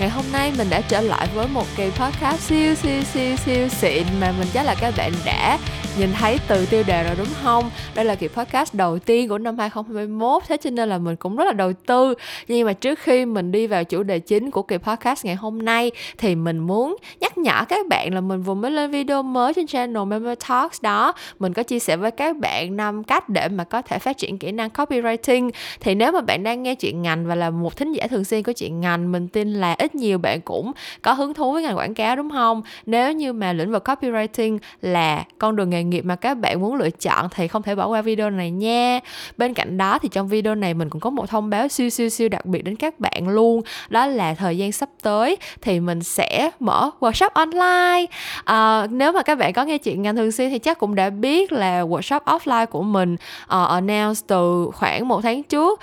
Ngày hôm nay mình đã trở lại với một kỳ podcast siêu siêu siêu siêu xịn mà mình chắc là các bạn đã nhìn thấy từ tiêu đề rồi đúng không? Đây là kỳ podcast đầu tiên của năm 2021 thế cho nên là mình cũng rất là đầu tư. Nhưng mà trước khi mình đi vào chủ đề chính của kỳ podcast ngày hôm nay thì mình muốn nhắc nhở các bạn là mình vừa mới lên video mới trên channel Memo Talks đó. Mình có chia sẻ với các bạn năm cách để mà có thể phát triển kỹ năng copywriting. Thì nếu mà bạn đang nghe chuyện ngành và là một thính giả thường xuyên của chuyện ngành, mình tin là ít nhiều bạn cũng có hứng thú với ngành quảng cáo đúng không? Nếu như mà lĩnh vực copywriting là con đường nghề nghiệp mà các bạn muốn lựa chọn thì không thể bỏ qua video này nha. Bên cạnh đó thì trong video này mình cũng có một thông báo siêu siêu siêu đặc biệt đến các bạn luôn. Đó là thời gian sắp tới thì mình sẽ mở workshop online. À, nếu mà các bạn có nghe chuyện ngành thường xuyên thì chắc cũng đã biết là workshop offline của mình uh, announce từ khoảng một tháng trước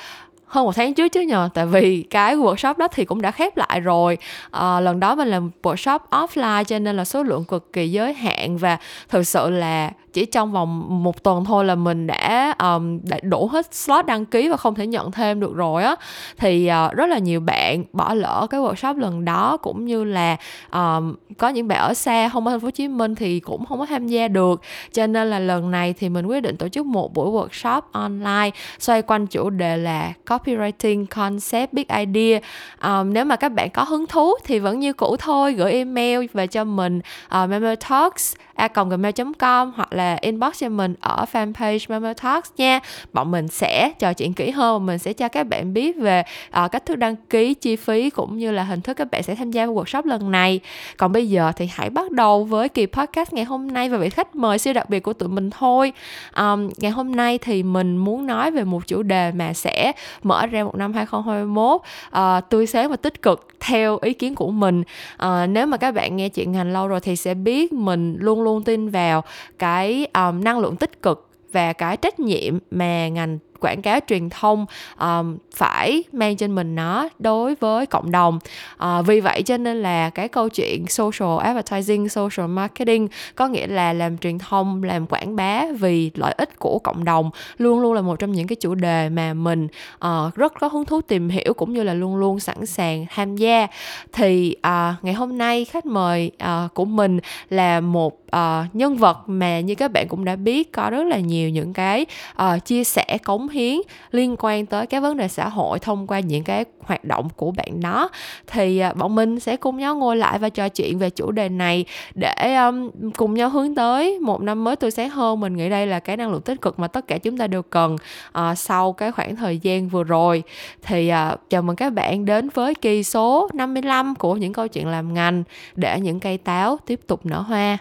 hơn một tháng trước chứ nhờ tại vì cái workshop đó thì cũng đã khép lại rồi. À, lần đó mình làm workshop offline cho nên là số lượng cực kỳ giới hạn và thực sự là chỉ trong vòng một tuần thôi là mình đã um, đã đổ hết slot đăng ký và không thể nhận thêm được rồi á. Thì uh, rất là nhiều bạn bỏ lỡ cái workshop lần đó cũng như là um, có những bạn ở xa không ở thành phố Hồ Chí Minh thì cũng không có tham gia được. Cho nên là lần này thì mình quyết định tổ chức một buổi workshop online xoay quanh chủ đề là copywriting concept big idea. Um, nếu mà các bạn có hứng thú thì vẫn như cũ thôi gửi email về cho mình uh, memo talks a gmail.com hoặc là inbox cho mình ở fanpage Mama Talks nha. Bọn mình sẽ trò chuyện kỹ hơn mình sẽ cho các bạn biết về uh, cách thức đăng ký chi phí cũng như là hình thức các bạn sẽ tham gia vào workshop lần này. Còn bây giờ thì hãy bắt đầu với kỳ podcast ngày hôm nay và vị khách mời siêu đặc biệt của tụi mình thôi. Um, ngày hôm nay thì mình muốn nói về một chủ đề mà sẽ mở ra một năm 2021 uh, ờ, tươi sáng và tích cực theo ý kiến của mình. Uh, nếu mà các bạn nghe chuyện ngành lâu rồi thì sẽ biết mình luôn luôn tin vào cái um, năng lượng tích cực và cái trách nhiệm mà ngành quảng cáo truyền thông um, phải mang trên mình nó đối với cộng đồng. Uh, vì vậy cho nên là cái câu chuyện social advertising social marketing có nghĩa là làm truyền thông làm quảng bá vì lợi ích của cộng đồng luôn luôn là một trong những cái chủ đề mà mình uh, rất có hứng thú tìm hiểu cũng như là luôn luôn sẵn sàng tham gia. Thì uh, ngày hôm nay khách mời uh, của mình là một uh, nhân vật mà như các bạn cũng đã biết có rất là nhiều những cái uh, chia sẻ cống cống hiến liên quan tới cái vấn đề xã hội thông qua những cái hoạt động của bạn đó. Thì à, bọn mình sẽ cùng nhau ngồi lại và trò chuyện về chủ đề này để um, cùng nhau hướng tới một năm mới tươi sáng hơn. Mình nghĩ đây là cái năng lượng tích cực mà tất cả chúng ta đều cần uh, sau cái khoảng thời gian vừa rồi. Thì uh, chào mừng các bạn đến với kỳ số 55 của những câu chuyện làm ngành để những cây táo tiếp tục nở hoa.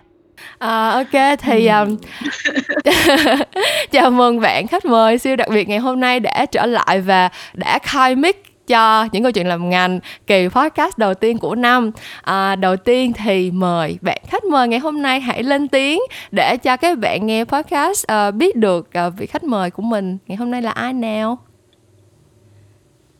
À, ok thì um, chào mừng bạn khách mời siêu đặc biệt ngày hôm nay đã trở lại và đã khai mic cho những câu chuyện làm ngành kỳ podcast đầu tiên của năm à, đầu tiên thì mời bạn khách mời ngày hôm nay hãy lên tiếng để cho các bạn nghe podcast uh, biết được uh, vị khách mời của mình ngày hôm nay là ai nào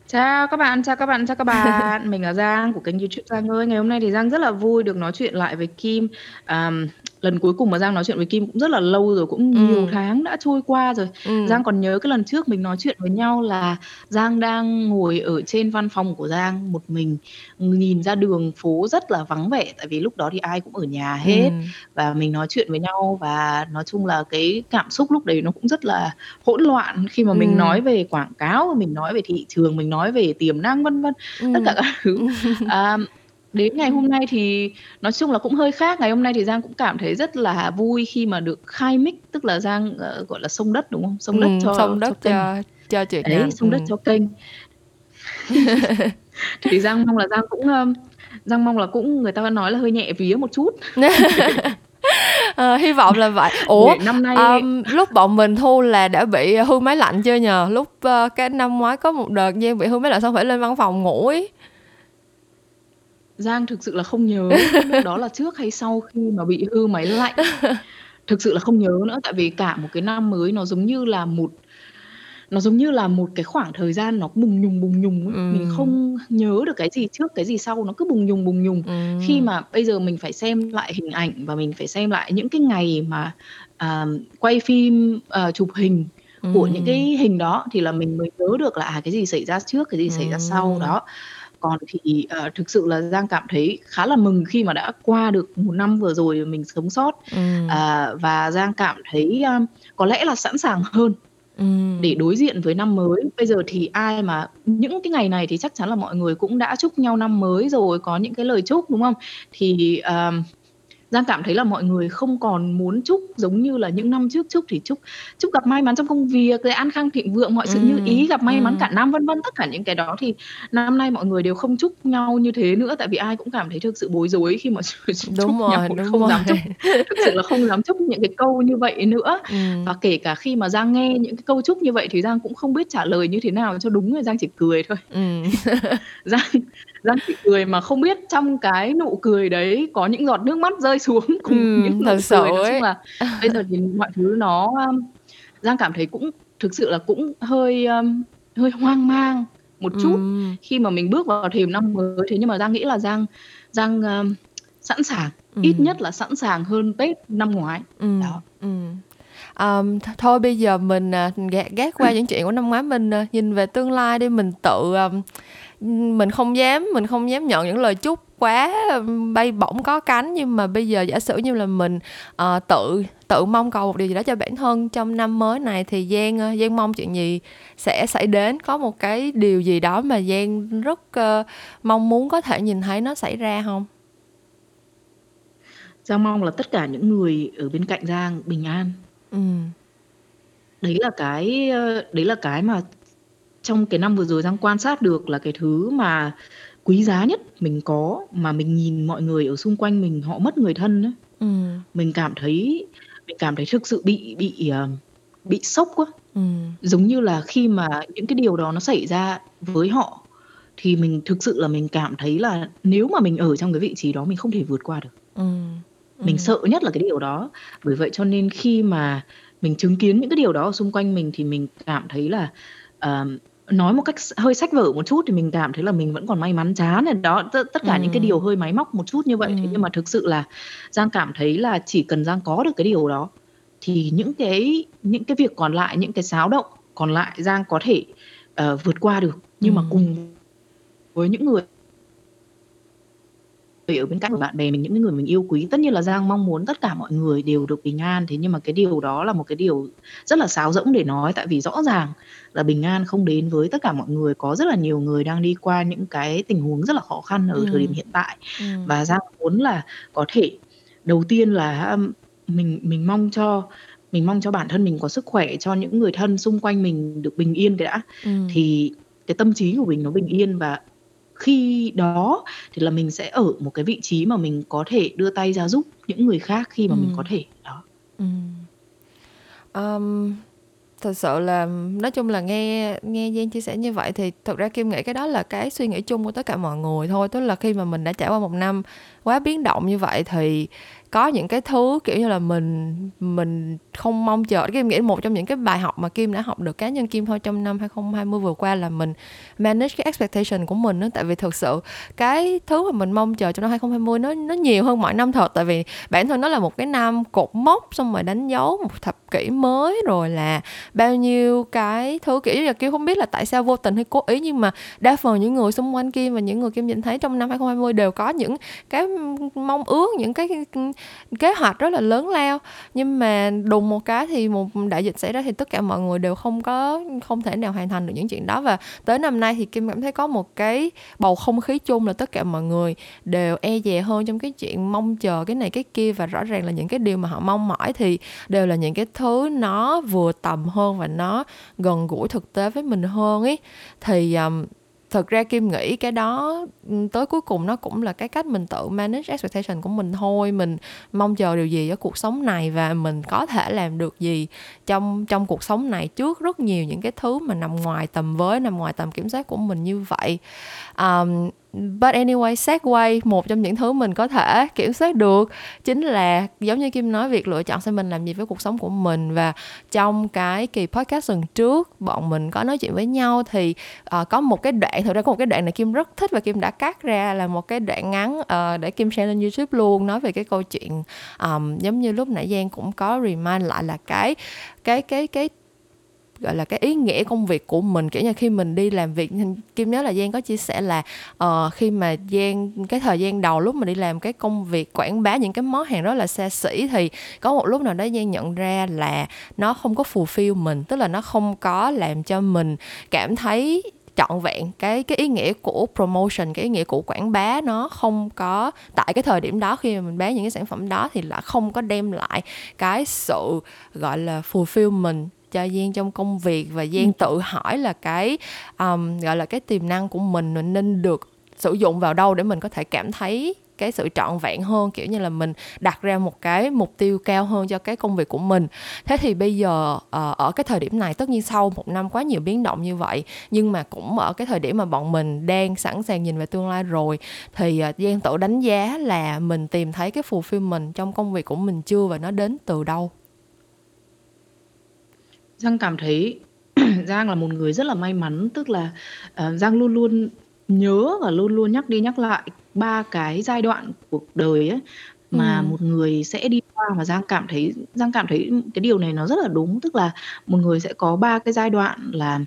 Chào các bạn, chào các bạn, chào các bạn. Mình là Giang của kênh YouTube Giang ơi. Ngày hôm nay thì Giang rất là vui được nói chuyện lại với Kim. Um, lần cuối cùng mà Giang nói chuyện với Kim cũng rất là lâu rồi, cũng ừ. nhiều tháng đã trôi qua rồi. Ừ. Giang còn nhớ cái lần trước mình nói chuyện với nhau là Giang đang ngồi ở trên văn phòng của Giang một mình, nhìn ra đường phố rất là vắng vẻ tại vì lúc đó thì ai cũng ở nhà hết ừ. và mình nói chuyện với nhau và nói chung là cái cảm xúc lúc đấy nó cũng rất là hỗn loạn khi mà mình ừ. nói về quảng cáo, mình nói về thị trường, mình nói về tiềm năng vân vân, ừ. tất cả các thứ. à, Đến ngày hôm nay thì nói chung là cũng hơi khác, ngày hôm nay thì Giang cũng cảm thấy rất là vui khi mà được khai mic, tức là Giang, ờ, gọi là, xông đất, đúng không? Xông đất Ừm, cho xông đất cho cho cho chuyện Đấy, ngành, xông đất cho kênh. Thì Giang mong là Giang cũng, ơ, Giang mong là cũng người ta nói là hơi nhẹ vía một chút. Ờ, hy vọng là vậy. Ủa, năm nay ờm, lúc bọn mình thu là đã bị hư máy lạnh chưa nhờ? Lúc, ơ, cái năm ngoái có một đợt Giang bị hư máy lạnh xong phải lên văn phòng ngủ ấy. Giang thực sự là không nhớ đó là trước hay sau khi mà bị hư máy lạnh. Thực sự là không nhớ nữa, tại vì cả một cái năm mới nó giống như là một nó giống như là một cái khoảng thời gian nó bùng nhùng, bùng nhùng ấy. Mình không nhớ được cái gì trước, cái gì sau, nó cứ bùng nhùng, bùng nhùng. Khi mà bây giờ mình phải xem lại hình ảnh và mình phải xem lại những cái ngày mà, à, quay phim, ờ, chụp hình của những cái hình đó thì là mình mới nhớ được là à cái gì xảy ra trước cái gì xảy ra sau đó còn thì uh, thực sự là giang cảm thấy khá là mừng khi mà đã qua được một năm vừa rồi mình sống sót uh, và giang cảm thấy um, có lẽ là sẵn sàng hơn để đối diện với năm mới. Bây giờ thì ai mà những cái ngày này thì chắc chắn là mọi người cũng đã chúc nhau năm mới rồi, có những cái lời chúc, đúng không? Thì, ờm, Giang cảm thấy là mọi người không còn muốn chúc giống như là những năm trước chúc thì chúc chúc gặp may mắn trong công việc, rồi an khang thịnh vượng, mọi sự như ý, gặp may mắn cả năm, vân vân. Tất cả những cái đó thì năm nay mọi người đều không chúc nhau như thế nữa, tại vì ai cũng cảm thấy thực sự bối rối khi mà chúc Đúng rồi, nhau, đúng không dám chúc rồi. thực sự là không dám chúc những cái câu như vậy nữa. Ừm. Và kể cả khi mà Giang nghe những cái câu chúc như vậy thì Giang cũng không biết trả lời như thế nào cho đúng, rồi Giang chỉ cười thôi. Ừm. Giang Giang chỉ cười mà không biết trong cái nụ cười đấy có những giọt nước mắt rơi xuống cùng Ừm, những nụ thật cười. sự chung ấy. là bây giờ thì mọi thứ nó, ưm Giang cảm thấy cũng thực sự là cũng hơi, ưm, hơi hoang mang một chút Ừm. khi mà mình bước vào thềm năm mới. Thế nhưng mà Giang nghĩ là Giang Giang, ờm, sẵn sàng, ít Ừm. nhất là sẵn sàng hơn Tết năm ngoái. Ừm, Đó. ừm. Ờm, th thôi bây giờ mình, à, gạt gác qua những chuyện của năm ngoái, mình, à, nhìn về tương lai đi, mình tự, ờm, mình không dám mình không dám nhận những lời chúc quá, bay bổng có cánh, nhưng mà bây giờ giả sử như là mình, ờ, tự tự mong cầu một điều gì đó cho bản thân trong năm mới này thì Giang, ơ, Giang mong chuyện gì sẽ xảy đến? Có một cái điều gì đó mà Giang rất, ơ, mong muốn có thể nhìn thấy nó xảy ra hông? Giang mong là tất cả những người ở bên cạnh Giang bình an. Ừm. Đấy là cái, đấy là cái mà trong cái năm vừa rồi Giang quan sát được là cái thứ mà quý giá nhất mình có, mà mình nhìn mọi người ở xung quanh mình họ mất người thân á. Ừm. Mình cảm thấy mình cảm thấy thực sự bị bị, ờ, bị sốc quá. Ừm. Giống như là khi mà những cái điều đó nó xảy ra với họ thì mình thực sự là mình cảm thấy là nếu mà mình ở trong cái vị trí đó mình không thể vượt qua được. Ừm, Mình ừm. sợ nhất là cái điều đó. Bởi vậy cho nên khi mà mình chứng kiến những cái điều đó ở xung quanh mình thì mình cảm thấy là, ờm, nói một cách hơi sách vở một chút thì mình cảm thấy là mình vẫn còn may mắn chán rồi đó. Tất tất cả những cái điều hơi máy móc một chút như vậy. Thế nhưng mà thực sự là Giang cảm thấy là chỉ cần Giang có được cái điều đó thì những cái những cái việc còn lại, những cái xáo động còn lại Giang có thể, ờ, vượt qua được. Nhưng mà Ừm. cùng với những người người ở bên cạnh, bạn bè mình, những cái người mình yêu quý. Tất nhiên là Giang mong muốn tất cả mọi người đều được bình an, thế nhưng mà cái điều đó là một cái điều rất là sáo rỗng để nói, tại vì rõ ràng là bình an không đến với tất cả mọi người. Có rất là nhiều người đang đi qua những cái tình huống rất là khó khăn ở thời điểm Ừm. hiện tại. Ừm. Và Giang muốn là có thể đầu tiên là á, mình mình mong cho mình mong cho bản thân mình có sức khỏe, cho những người thân xung quanh mình được bình yên cái đã. Ừm. Thì cái tâm trí của mình nó bình yên và khi đó thì là mình sẽ ở một cái vị trí mà mình có thể đưa tay ra giúp những người khác khi mà mình có Ừm. thể. Đó. Ừm. Ờm, thực sự là nói chung là nghe nghe Giang chia sẻ như vậy thì thực ra Kim nghĩ cái đó là cái suy nghĩ chung của tất cả mọi người thôi. Tức là khi mà mình đã trải qua một năm quá biến động như vậy thì có những cái thứ, kiểu như là, mình mình không mong chờ. Kim nghĩ một trong những cái bài học mà Kim đã học được cá nhân Kim thôi trong năm 2020 vừa qua là mình manage cái expectation của mình đó Tại vì thực sự cái thứ mà mình mong chờ trong năm 2020 nó nó nhiều hơn mọi năm thật. Tại vì bản thân nó là một cái năm cột mốc, xong rồi đánh dấu một thập kỷ mới, rồi là bao nhiêu cái thứ, kiểu như là, Kim không biết là tại sao vô tình hay cố ý nhưng mà đa phần những người xung quanh Kim và những người Kim nhìn thấy trong năm 2020 đều có những cái mong ước, những cái, kế hoạch rất là lớn lao. Nhưng mà đùng một cái thì một đại dịch xảy ra thì tất cả mọi người đều không có không thể nào hoàn thành được những chuyện đó. Và tới năm nay thì Kim cảm thấy có một cái bầu không khí chung là tất cả mọi người đều e dè hơn trong cái chuyện mong chờ cái này cái kia. Và rõ ràng là những cái điều mà họ mong mỏi thì đều là những cái thứ nó vừa tầm hơn và nó gần gũi thực tế với mình hơn ấy. Thì, um, thực ra Kim nghĩ cái đó, ừ, tới cuối cùng nó cũng là cái cách mình tự manage expectation của mình thôi. Mình mong chờ điều gì ở cuộc sống này và mình có thể làm được gì trong trong cuộc sống này trước rất nhiều những cái thứ mà nằm ngoài tầm với, nằm ngoài tầm kiểm soát của mình như vậy. um, but anyway, segway một trong những thứ mình có thể kiểm soát được chính là giống như Kim nói, việc lựa chọn xem mình làm gì với cuộc sống của mình. Và trong cái kỳ podcast lần trước, bọn mình có nói chuyện với nhau thì, uh, có một cái đoạn thực ra có một cái đoạn này Kim rất thích và Kim đã cắt ra là một cái đoạn ngắn, uh, để Kim share lên YouTube luôn, nói về cái câu chuyện, um, giống như lúc nãy Giang cũng có remind lại là cái cái cái cái gọi là cái ý nghĩa công việc của mình. Kiểu như khi mình đi làm việc kim nhớ là giang có chia sẻ là uh, khi mà giang cái thời gian đầu lúc mà đi làm cái công việc quảng bá những cái món hàng rất là xa xỉ thì có một lúc nào đó giang nhận ra là nó không có fulfill mình tức là nó không có làm cho mình cảm thấy trọn vẹn. Cái cái ý nghĩa của promotion cái ý nghĩa của quảng bá nó không có tại cái thời điểm đó khi mà mình bán những cái sản phẩm đó thì là không có đem lại cái sự gọi là fulfillment cho Giang trong công việc và Giang ừ. tự hỏi là cái um, gọi là cái tiềm năng của mình mình nên được sử dụng vào đâu để mình có thể cảm thấy cái sự trọn vẹn hơn kiểu như là mình đặt ra một cái mục tiêu cao hơn cho cái công việc của mình thế thì bây giờ uh, ở cái thời điểm này tất nhiên sau một năm quá nhiều biến động như vậy nhưng mà cũng ở cái thời điểm mà bọn mình đang sẵn sàng nhìn về tương lai rồi thì uh, giang tự đánh giá là mình tìm thấy cái fulfillment trong công việc của mình chưa và nó đến từ đâu Giang cảm thấy Giang là một người rất là may mắn, tức là, ờ, Giang luôn luôn nhớ và luôn luôn nhắc đi nhắc lại ba cái giai đoạn cuộc đời ấy, mà Ừm. một người sẽ đi qua và Giang cảm thấy Giang cảm thấy cái điều này nó rất là đúng. Tức là một người sẽ có ba cái giai đoạn là,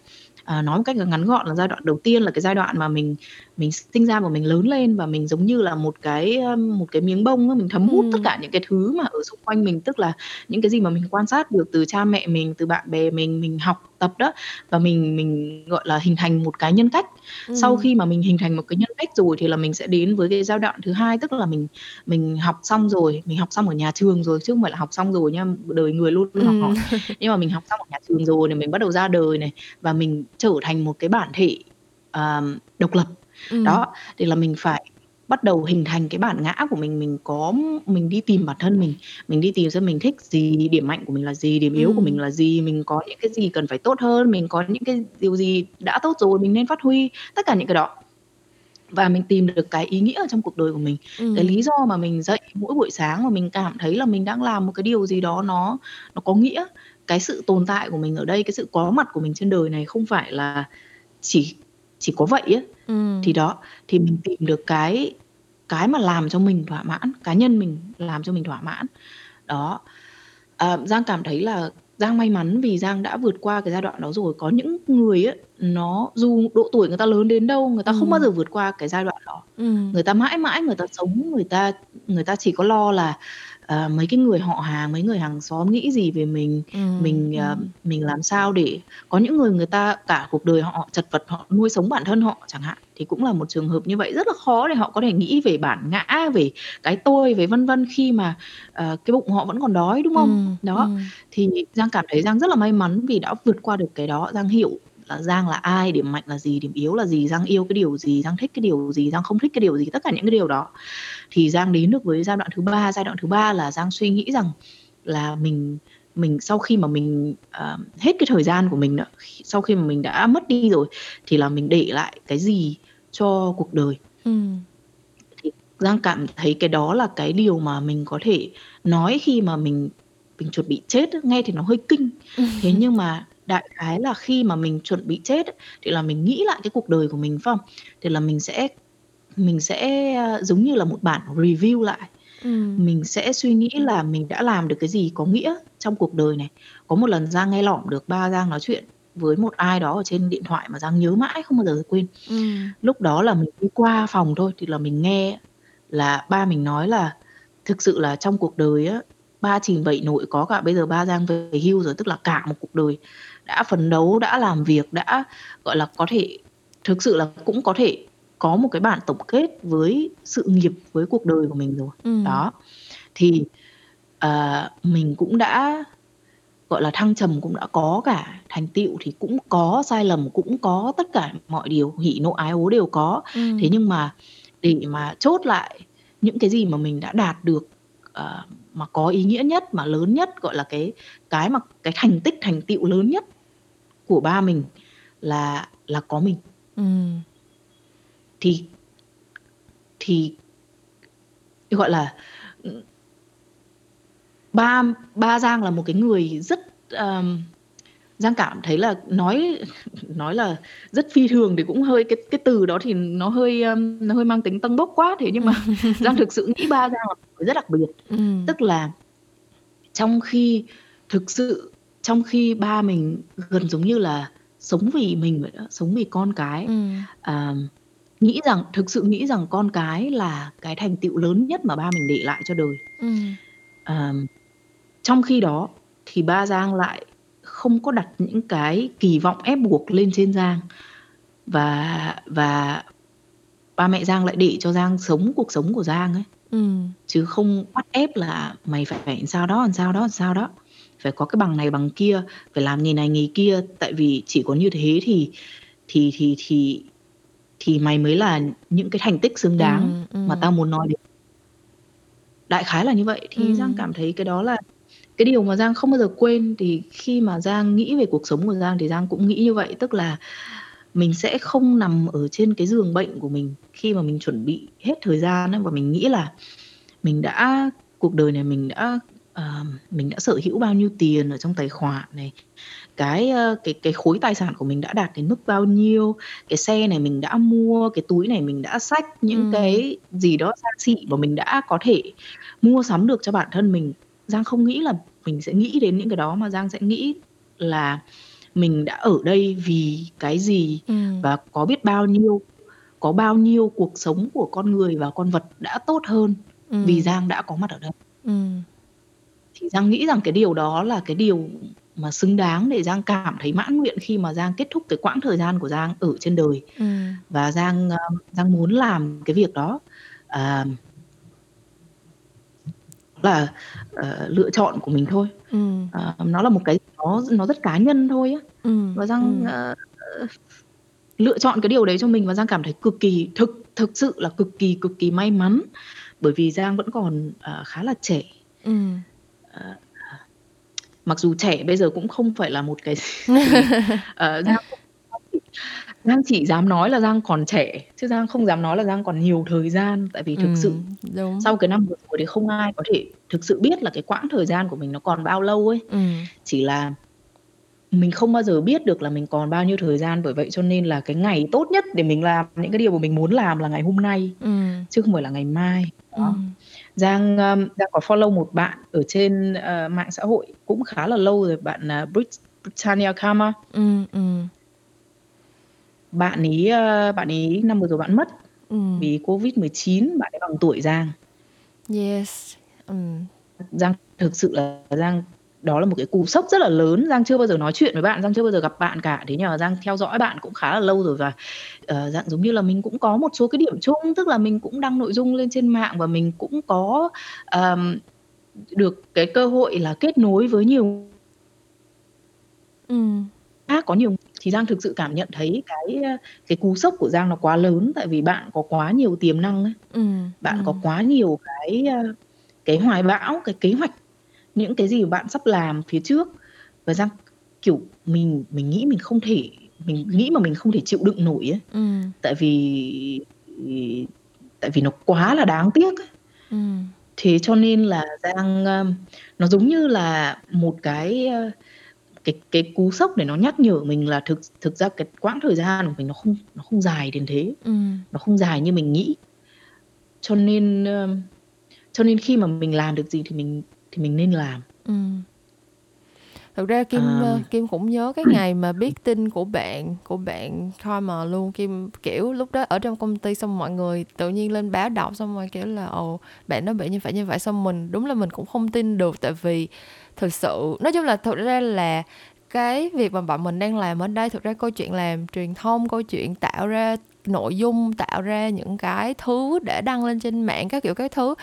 à, nói một cách ngắn gọn là giai đoạn đầu tiên là cái giai đoạn mà mình mình sinh ra và mình lớn lên và mình giống như là một cái, một cái miếng bông á, mình thấm hút tất cả những cái thứ mà ở xung quanh mình, tức là những cái gì mà mình quan sát được từ cha mẹ mình, từ bạn bè mình, mình học tập đó và mình mình, gọi là, hình thành một cái nhân cách. Sau khi mà mình hình thành một cái nhân cách rồi thì là mình sẽ đến với cái giai đoạn thứ hai, tức là mình mình học xong rồi, mình học xong ở nhà trường rồi chứ không phải là học xong rồi nha, đời người luôn luôn học hỏi. Nhưng mà mình học xong ở nhà trường rồi thì mình bắt đầu ra đời này và mình trở thành một cái bản thể, ờm, độc lập. Ừm. Đó, thì là mình phải bắt đầu hình thành cái bản ngã của mình, mình có mình đi tìm bản thân mình, mình đi tìm xem mình thích gì, điểm mạnh của mình là gì, điểm yếu của mình là gì, mình có những cái gì cần phải tốt hơn, mình có những cái điều gì đã tốt rồi mình nên phát huy, tất cả những cái đó. Và mình tìm được cái ý nghĩa ở trong cuộc đời của mình, cái lý do mà mình dậy mỗi buổi sáng mà mình cảm thấy là mình đang làm một cái điều gì đó nó nó có nghĩa. Cái sự tồn tại của mình ở đây, cái sự có mặt của mình trên đời này không phải là chỉ chỉ có vậy á. Ừm. Thì đó, thì mình tìm được cái cái mà làm cho mình thỏa mãn, cá nhân mình làm cho mình thỏa mãn. Đó. À, Giang cảm thấy là Giang may mắn vì Giang đã vượt qua cái giai đoạn đó rồi. Có những người á, nó dù độ tuổi người ta lớn đến đâu, người ta không bao giờ vượt qua cái giai đoạn đó. Ừm. Người ta mãi mãi người ta sống, người ta người ta chỉ có lo là ờ, mấy cái người họ hàng, mấy người hàng xóm nghĩ gì về mình, Ừm, mình, ờ, mình làm sao để có những người người ta cả cuộc đời họ chật vật, họ nuôi sống bản thân họ chẳng hạn, thì cũng là một trường hợp như vậy. Rất là khó để họ có thể nghĩ về bản ngã, về cái tôi, về vân vân khi mà, ờ, cái bụng họ vẫn còn đói, đúng không? Ừm, Đó, ừm. thì Giang cảm thấy Giang rất là may mắn vì đã vượt qua được cái đó. Giang hiểu là Giang là ai, điểm mạnh là gì, điểm yếu là gì, Giang yêu cái điều gì, Giang thích cái điều gì, Giang không thích cái điều gì, tất cả những cái điều đó. Thì Giang đến được với giai đoạn thứ ba, giai đoạn thứ ba là Giang suy nghĩ rằng là mình mình sau khi mà mình, ờ, hết cái thời gian của mình đó, sau khi mà mình đã mất đi rồi thì là mình để lại cái gì cho cuộc đời. Ừm. Thì Giang cảm thấy cái đó là cái điều mà mình có thể nói khi mà mình mình chuẩn bị chết nghe thì nó hơi kinh. Thế nhưng mà đại khái là khi mà mình chuẩn bị chết ấy, thì là mình nghĩ lại cái cuộc đời của mình, phải không? Thì là mình sẽ mình sẽ, a, giống như là một bản review lại. Ừm. Mình sẽ suy nghĩ là mình đã làm được cái gì có nghĩa trong cuộc đời này. Có một lần Giang nghe lỏm được ba Giang nói chuyện với một ai đó ở trên điện thoại mà Giang nhớ mãi không bao giờ quên. Ừm. Lúc đó là mình đi qua phòng thôi thì là mình nghe là ba mình nói là thực sự là trong cuộc đời á, ba chìm vậy nổi có cả bây giờ ba Giang về hưu rồi, tức là cả một cuộc đời đã phấn đấu, đã làm việc, đã, gọi là, có thể thực sự là cũng có thể có một cái bản tổng kết với sự nghiệp, với cuộc đời của mình rồi. Ừm. Đó, thì, ờ, mình cũng đã, gọi là, thăng trầm cũng đã có cả, thành tựu thì cũng có, sai lầm cũng có, tất cả mọi điều, hỉ nộ ái ố đều có. Ừm. Thế nhưng mà để mà chốt lại những cái gì mà mình đã đạt được, ờ, mà có ý nghĩa nhất, mà lớn nhất, gọi là, cái cái mà cái thành tích, thành tựu lớn nhất của ba mình là là có mình. Ừm. Thì thì gọi là, ba ba Giang là một cái người rất, ờm Giang cảm thấy là nói nói là rất phi thường thì cũng hơi cái cái từ đó thì nó hơi, ưm, nó hơi mang tính tâng bốc quá. Thế nhưng mà Giang thực sự nghĩ ba Giang là rất đặc biệt. Ừm. Tức là trong khi thực sự trong khi ba mình gần giống như là sống vì mình vậy đó, sống vì con cái. Ừm. À, nghĩ rằng thực sự nghĩ rằng con cái là cái thành tựu lớn nhất mà ba mình để lại cho đời. Ừm. À, trong khi đó thì ba Giang lại không có đặt những cái kỳ vọng ép buộc lên trên Giang. Và và ba mẹ Giang lại để cho Giang sống cuộc sống của Giang ấy. Ừm. Chứ không bắt ép là mày phải phải sao đó, làm sao đó, làm sao đó. Phải có cái bằng này bằng kia, phải làm nghề này nghề kia, tại vì chỉ có như thế thì thì thì thì thì mày mới là những cái thành tích xứng đáng Ừm, mà ừm. tao muốn nói đến. Đại khái là như vậy, thì Giang Ừm. cảm thấy cái đó là cái điều mà Giang không bao giờ quên. Thì khi mà Giang nghĩ về cuộc sống của Giang thì Giang cũng nghĩ như vậy, tức là mình sẽ không nằm ở trên cái giường bệnh của mình khi mà mình chuẩn bị hết thời gian và mình nghĩ là mình đã cuộc đời này mình đã, ờ, mình đã sở hữu bao nhiêu tiền ở trong tài khoản này, cái, ơ, cái cái khối tài sản của mình đã đạt đến mức bao nhiêu, cái xe này mình đã mua, cái túi này mình đã xách, những Ừm. cái gì đó xa xỉ mà mình đã có thể mua sắm được cho bản thân mình. Giang không nghĩ là mình sẽ nghĩ đến những cái đó, mà Giang sẽ nghĩ là mình đã ở đây vì cái gì Ừm. và có biết bao nhiêu có bao nhiêu cuộc sống của con người và con vật đã tốt hơn vì Ừm. Giang đã có mặt ở đây. Ừm. Thì Giang nghĩ rằng cái điều đó là cái điều mà xứng đáng để Giang cảm thấy mãn nguyện khi mà Giang kết thúc cái quãng thời gian của Giang ở trên đời. Ừm. Và Giang, ơ, Giang muốn làm cái việc đó. À là, ờ, lựa chọn của mình thôi. Ừm. Ờ, nó là một cái nó nó rất cá nhân thôi á. Ừm, Và Giang, ờ, lựa chọn cái điều đấy cho mình và Giang cảm thấy cực kỳ thực thực sự là cực kỳ, cực kỳ may mắn, bởi vì Giang vẫn còn, ờ, khá là trẻ. Ờ, ờ, mặc dù trẻ bây giờ cũng không phải là một cái ờ, Giang Giang chỉ dám nói là Giang còn trẻ, chứ Giang không dám nói là Giang còn nhiều thời gian. Tại vì thực sự Ừm, đúng. sau cái năm vừa rồi thì không ai có thể thực sự biết là cái quãng thời gian của mình nó còn bao lâu ấy. Ừm. Chỉ là mình không bao giờ biết được là mình còn bao nhiêu thời gian, bởi vậy cho nên là cái ngày tốt nhất để mình làm những cái điều mà mình muốn làm là ngày hôm nay, Ừm. chứ không phải là ngày mai. Đó. Ừm. Giang, ơ, Giang có follow một bạn ở trên, ờ, mạng xã hội cũng khá là lâu rồi, bạn, Brit Britannia Karma. Ừm, ừm. Bạn ấy, ơ, bạn ấy năm vừa rồi bạn mất Ừm. vì Covid-19, bạn ấy bằng tuổi Giang. Yes. Ừm. Giang thực sự là Giang đó là một cái cú sốc rất là lớn. Giang chưa bao giờ nói chuyện với bạn, Giang chưa bao giờ gặp bạn cả. Thế mà Giang theo dõi bạn cũng khá là lâu rồi và, ờ, dạng giống như là mình cũng có một số cái điểm chung, tức là mình cũng đăng nội dung lên trên mạng và mình cũng có, ờm, được cái cơ hội là kết nối với nhiều Ừm. khác, có nhiều thì Giang thực sự cảm nhận thấy cái, cái cú sốc của Giang nó quá lớn, tại vì bạn có quá nhiều tiềm năng ấy. Ừm, Bạn có ừm. quá nhiều cái, ơ, cái hoài bão, cái kế hoạch, những cái gì bạn sắp làm phía trước. Và Giang, kiểu, mình mình nghĩ mình không thể mình nghĩ mà mình không thể chịu đựng nổi ấy. Ừm. Tại vì tại vì nó quá là đáng tiếc ấy. Ừm. Thế cho nên là Giang, ơ nó giống như là một cái, ơ, cái cái cú sốc để nó nhắc nhở mình là thực thực ra cái quãng thời gian của mình nó không nó không dài đến thế, Ừm. nó không dài như mình nghĩ. Cho nên, ơ, cho nên khi mà mình làm được gì thì mình thì mình nên làm. Ừm. Thực ra Kim, ơ, Ờm. Kim cũng nhớ cái ngày mà biết tin của bạn của bạn Karma luôn. Kim, kiểu, lúc đó ở trong công ty xong mọi người tự nhiên lên báo đọc xong rồi, kiểu là, ồ, bạn đó bị như vậy, như vậy. Xong mình đúng là mình cũng không tin được, tại vì thực sự nói chung là thực ra là cái việc mà bọn mình đang làm ở đây, thực ra câu chuyện làm truyền thông, câu chuyện tạo ra nội dung, tạo ra những cái thứ để đăng lên trên mạng các kiểu các thứ,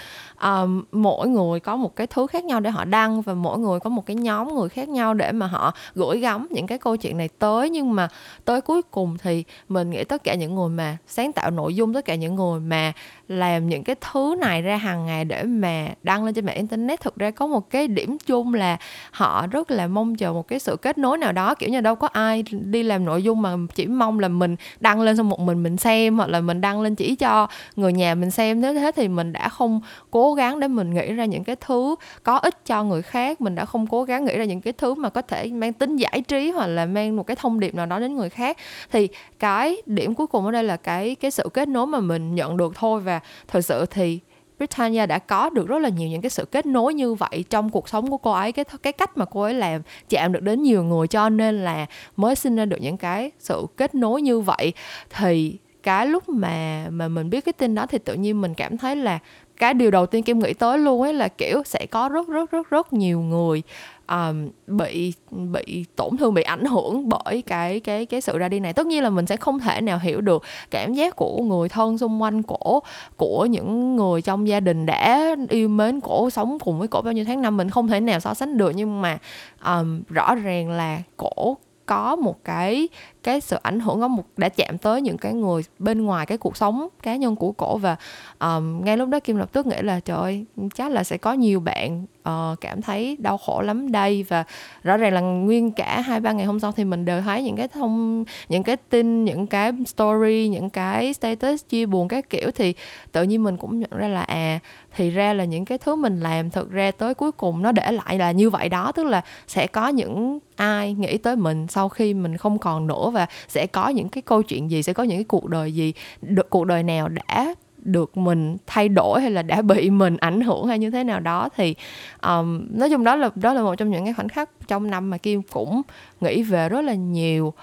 um, mỗi người có một cái thứ khác nhau để họ đăng và mỗi người có một cái nhóm người khác nhau để mà họ gửi gắm những cái câu chuyện này tới. Nhưng mà tới cuối cùng thì mình nghĩ tất cả những người mà sáng tạo nội dung, tất cả những người mà làm những cái thứ này ra hàng ngày để mà đăng lên trên mạng internet, thực ra có một cái điểm chung là họ rất là mong chờ một cái sự kết nối nào đó. Kiểu như, đâu có ai đi làm nội dung mà chỉ mong là mình đăng lên xong một mình mình xem, hoặc là mình đăng lên chỉ cho người nhà mình xem. Nếu thế thì mình đã không cố gắng để mình nghĩ ra những cái thứ có ích cho người khác, mình đã không cố gắng nghĩ ra những cái thứ mà có thể mang tính giải trí hoặc là mang một cái thông điệp nào đó đến người khác. Thì cái điểm cuối cùng ở đây là cái cái sự kết nối mà mình nhận được thôi. Và thực sự thì Britannia đã có được rất là nhiều những cái sự kết nối như vậy trong cuộc sống của cô ấy. Cái cái cách mà cô ấy làm chạm được đến nhiều người cho nên là mới sinh ra được những cái sự kết nối như vậy. Thì cái lúc mà mà mình biết cái tin đó thì tự nhiên mình cảm thấy là cái điều đầu tiên kim nghĩ tới luôn ấy là, kiểu, sẽ có rất rất rất rất nhiều người um, bị bị tổn thương bị ảnh hưởng bởi cái cái cái sự ra đi này. Tất nhiên là mình sẽ không thể nào hiểu được cảm giác của người thân xung quanh cổ của những người trong gia đình đã yêu mến cổ sống cùng với cổ bao nhiêu tháng năm. Mình không thể nào so sánh được nhưng mà um, rõ ràng là cổ có một cái cái sự ảnh hưởng có một đã chạm tới những cái người bên ngoài cái cuộc sống cá nhân của cổ và um, ngay lúc đó kim lập tức nghĩ là trời ơi chắc là sẽ có nhiều bạn uh, cảm thấy đau khổ lắm đây. Và rõ ràng là nguyên cả hai ba ngày hôm sau thì mình đều thấy những cái thông những cái tin những cái story những cái status chia buồn các kiểu. Thì tự nhiên mình cũng nhận ra là à thì ra là những cái thứ mình làm thực ra tới cuối cùng nó để lại là như vậy đó. Tức là sẽ có những ai nghĩ tới mình sau khi mình không còn nữa và sẽ có những cái câu chuyện gì sẽ có những cái cuộc đời gì được cuộc đời nào đã được mình thay đổi hay là đã bị mình ảnh hưởng hay như thế nào đó thì um, nói chung đó là đó là một trong những cái khoảnh khắc trong năm mà kim cũng nghĩ về rất là nhiều.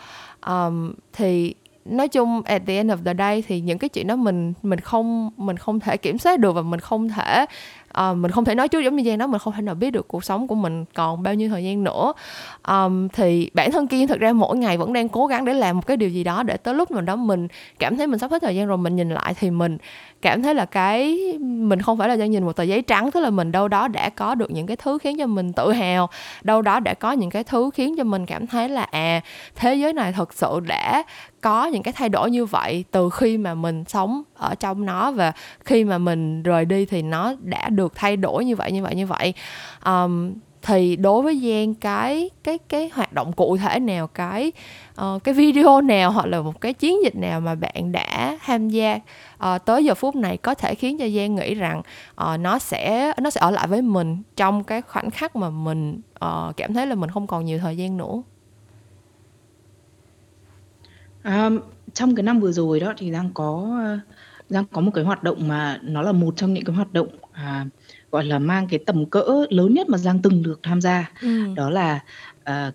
Um, thì nói chung at the end of the day thì những cái chuyện đó mình mình không mình không thể kiểm soát được và mình không thể uh, mình không thể nói trước giống như Giang đó mình không thể nào biết được cuộc sống của mình còn bao nhiêu thời gian nữa. Um, thì bản thân Kiên thực ra mỗi ngày vẫn đang cố gắng để làm một cái điều gì đó để tới lúc nào đó mình cảm thấy mình sắp hết thời gian rồi mình nhìn lại thì mình cảm thấy là cái mình không phải là đang nhìn một tờ giấy trắng tức là mình đâu đó đã có được những cái thứ khiến cho mình tự hào đâu đó đã có những cái thứ khiến cho mình cảm thấy là à thế giới này thực sự đã có những cái thay đổi như vậy từ khi mà mình sống ở trong nó và khi mà mình rời đi thì nó đã được thay đổi như vậy như vậy như vậy. Um, thì đối với Giang cái cái cái hoạt động cụ thể nào cái uh, cái video nào hoặc là một cái chiến dịch nào mà bạn đã tham gia uh, tới giờ phút này có thể khiến cho Giang nghĩ rằng uh, nó sẽ nó sẽ ở lại với mình trong cái khoảnh khắc mà mình uh, cảm thấy là mình không còn nhiều thời gian nữa. Um, trong cái năm vừa rồi đó thì Giang có Giang có một cái hoạt động mà nó là một trong những cái hoạt động uh, gọi là mang cái tầm cỡ lớn nhất mà Giang từng được tham gia. Ừm. Đó là à,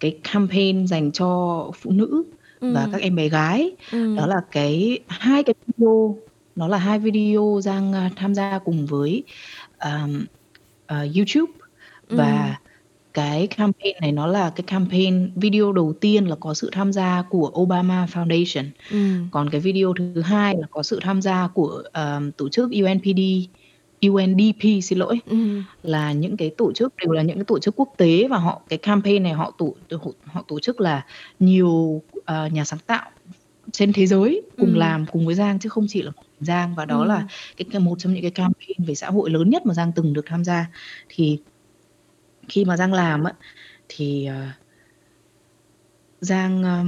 cái campaign dành cho phụ nữ và các em bé gái. Ừm. Đó là cái hai cái video nó là hai video Giang à, tham gia cùng với um, uh, YouTube và Ừm. cái campaign này nó là cái campaign video đầu tiên là có sự tham gia của Obama Foundation. Ừm. Còn cái video thứ hai là có sự tham gia của um, tổ chức UNPD UNDP xin lỗi Ừm. là những cái tổ chức đều là những cái tổ chức quốc tế và họ cái campaign này họ tổ họ tổ chức là nhiều ờ, nhà sáng tạo trên thế giới cùng Ừm. làm cùng với Giang chứ không chỉ là Giang và đó là cái cái một trong những cái campaign về xã hội lớn nhất mà Giang từng được tham gia. Thì khi mà Giang làm á thì ờ Giang ờ,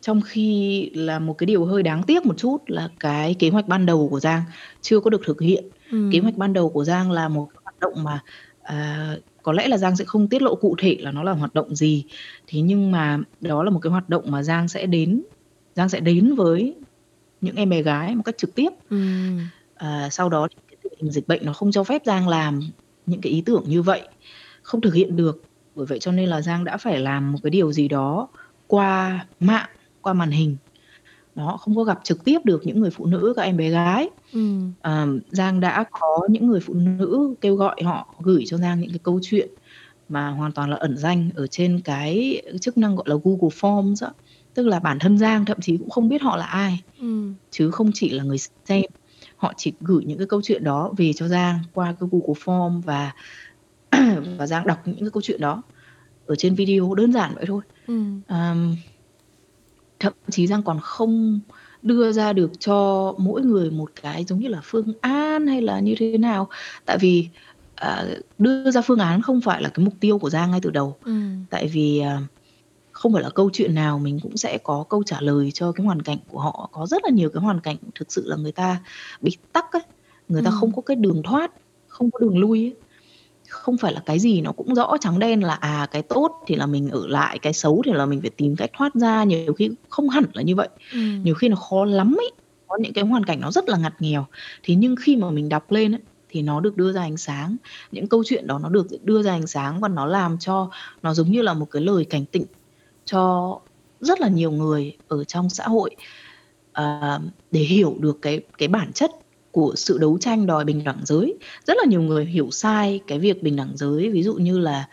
trong khi là một cái điều hơi đáng tiếc một chút là cái kế hoạch ban đầu của Giang chưa có được thực hiện. Kế hoạch ban đầu của Giang là một hoạt động mà, à, có lẽ là Giang sẽ không tiết lộ cụ thể là nó là hoạt động gì. Thế nhưng mà đó là một cái hoạt động mà Giang sẽ đến Giang sẽ đến với những em bé gái một cách trực tiếp. Ừm. À, sau đó thì cái tình hình dịch bệnh nó không cho phép Giang làm những cái ý tưởng như vậy, không thực hiện được. Bởi vậy cho nên là Giang đã phải làm một cái điều gì đó qua mạng, qua màn hình. Đó, không có gặp trực tiếp được những người phụ nữ, các em bé gái. Ừm. Ờ, Giang đã có những người phụ nữ kêu gọi họ gửi cho Giang những cái câu chuyện mà hoàn toàn là ẩn danh ở trên cái chức năng, gọi là, Google Forms á. Tức là bản thân Giang thậm chí cũng không biết họ là ai, Ừm. chứ không chỉ là người xem. Họ chỉ gửi những cái câu chuyện đó về cho Giang qua cái Google Form và và Giang đọc những cái câu chuyện đó ở trên video, đơn giản vậy thôi. Ừm. Ờm. Thậm chí Giang còn không đưa ra được cho mỗi người một cái giống như là phương án hay là như thế nào. Tại vì, à, đưa ra phương án không phải là cái mục tiêu của Giang ngay từ đầu. Ừm. Tại vì, à, không phải là câu chuyện nào mình cũng sẽ có câu trả lời cho cái hoàn cảnh của họ. Có rất là nhiều cái hoàn cảnh thực sự là người ta bị tắc ấy, người ta không có cái đường thoát, không có đường lui ấy không phải là cái gì nó cũng rõ trắng đen là, à, cái tốt thì là mình ở lại, cái xấu thì là mình phải tìm cách thoát ra, nhiều khi không hẳn là như vậy. Ừm. Nhiều khi nó khó lắm ấy, có những cái hoàn cảnh nó rất là ngặt nghèo. Thế nhưng khi mà mình đọc lên ấy, thì nó được đưa ra ánh sáng, những câu chuyện đó nó được đưa ra ánh sáng và nó làm cho nó giống như là một cái lời cảnh tỉnh cho rất là nhiều người ở trong xã hội, ờ, để hiểu được cái cái bản chất của sự đấu tranh đòi bình đẳng giới. Rất là nhiều người hiểu sai cái việc bình đẳng giới, ví dụ như là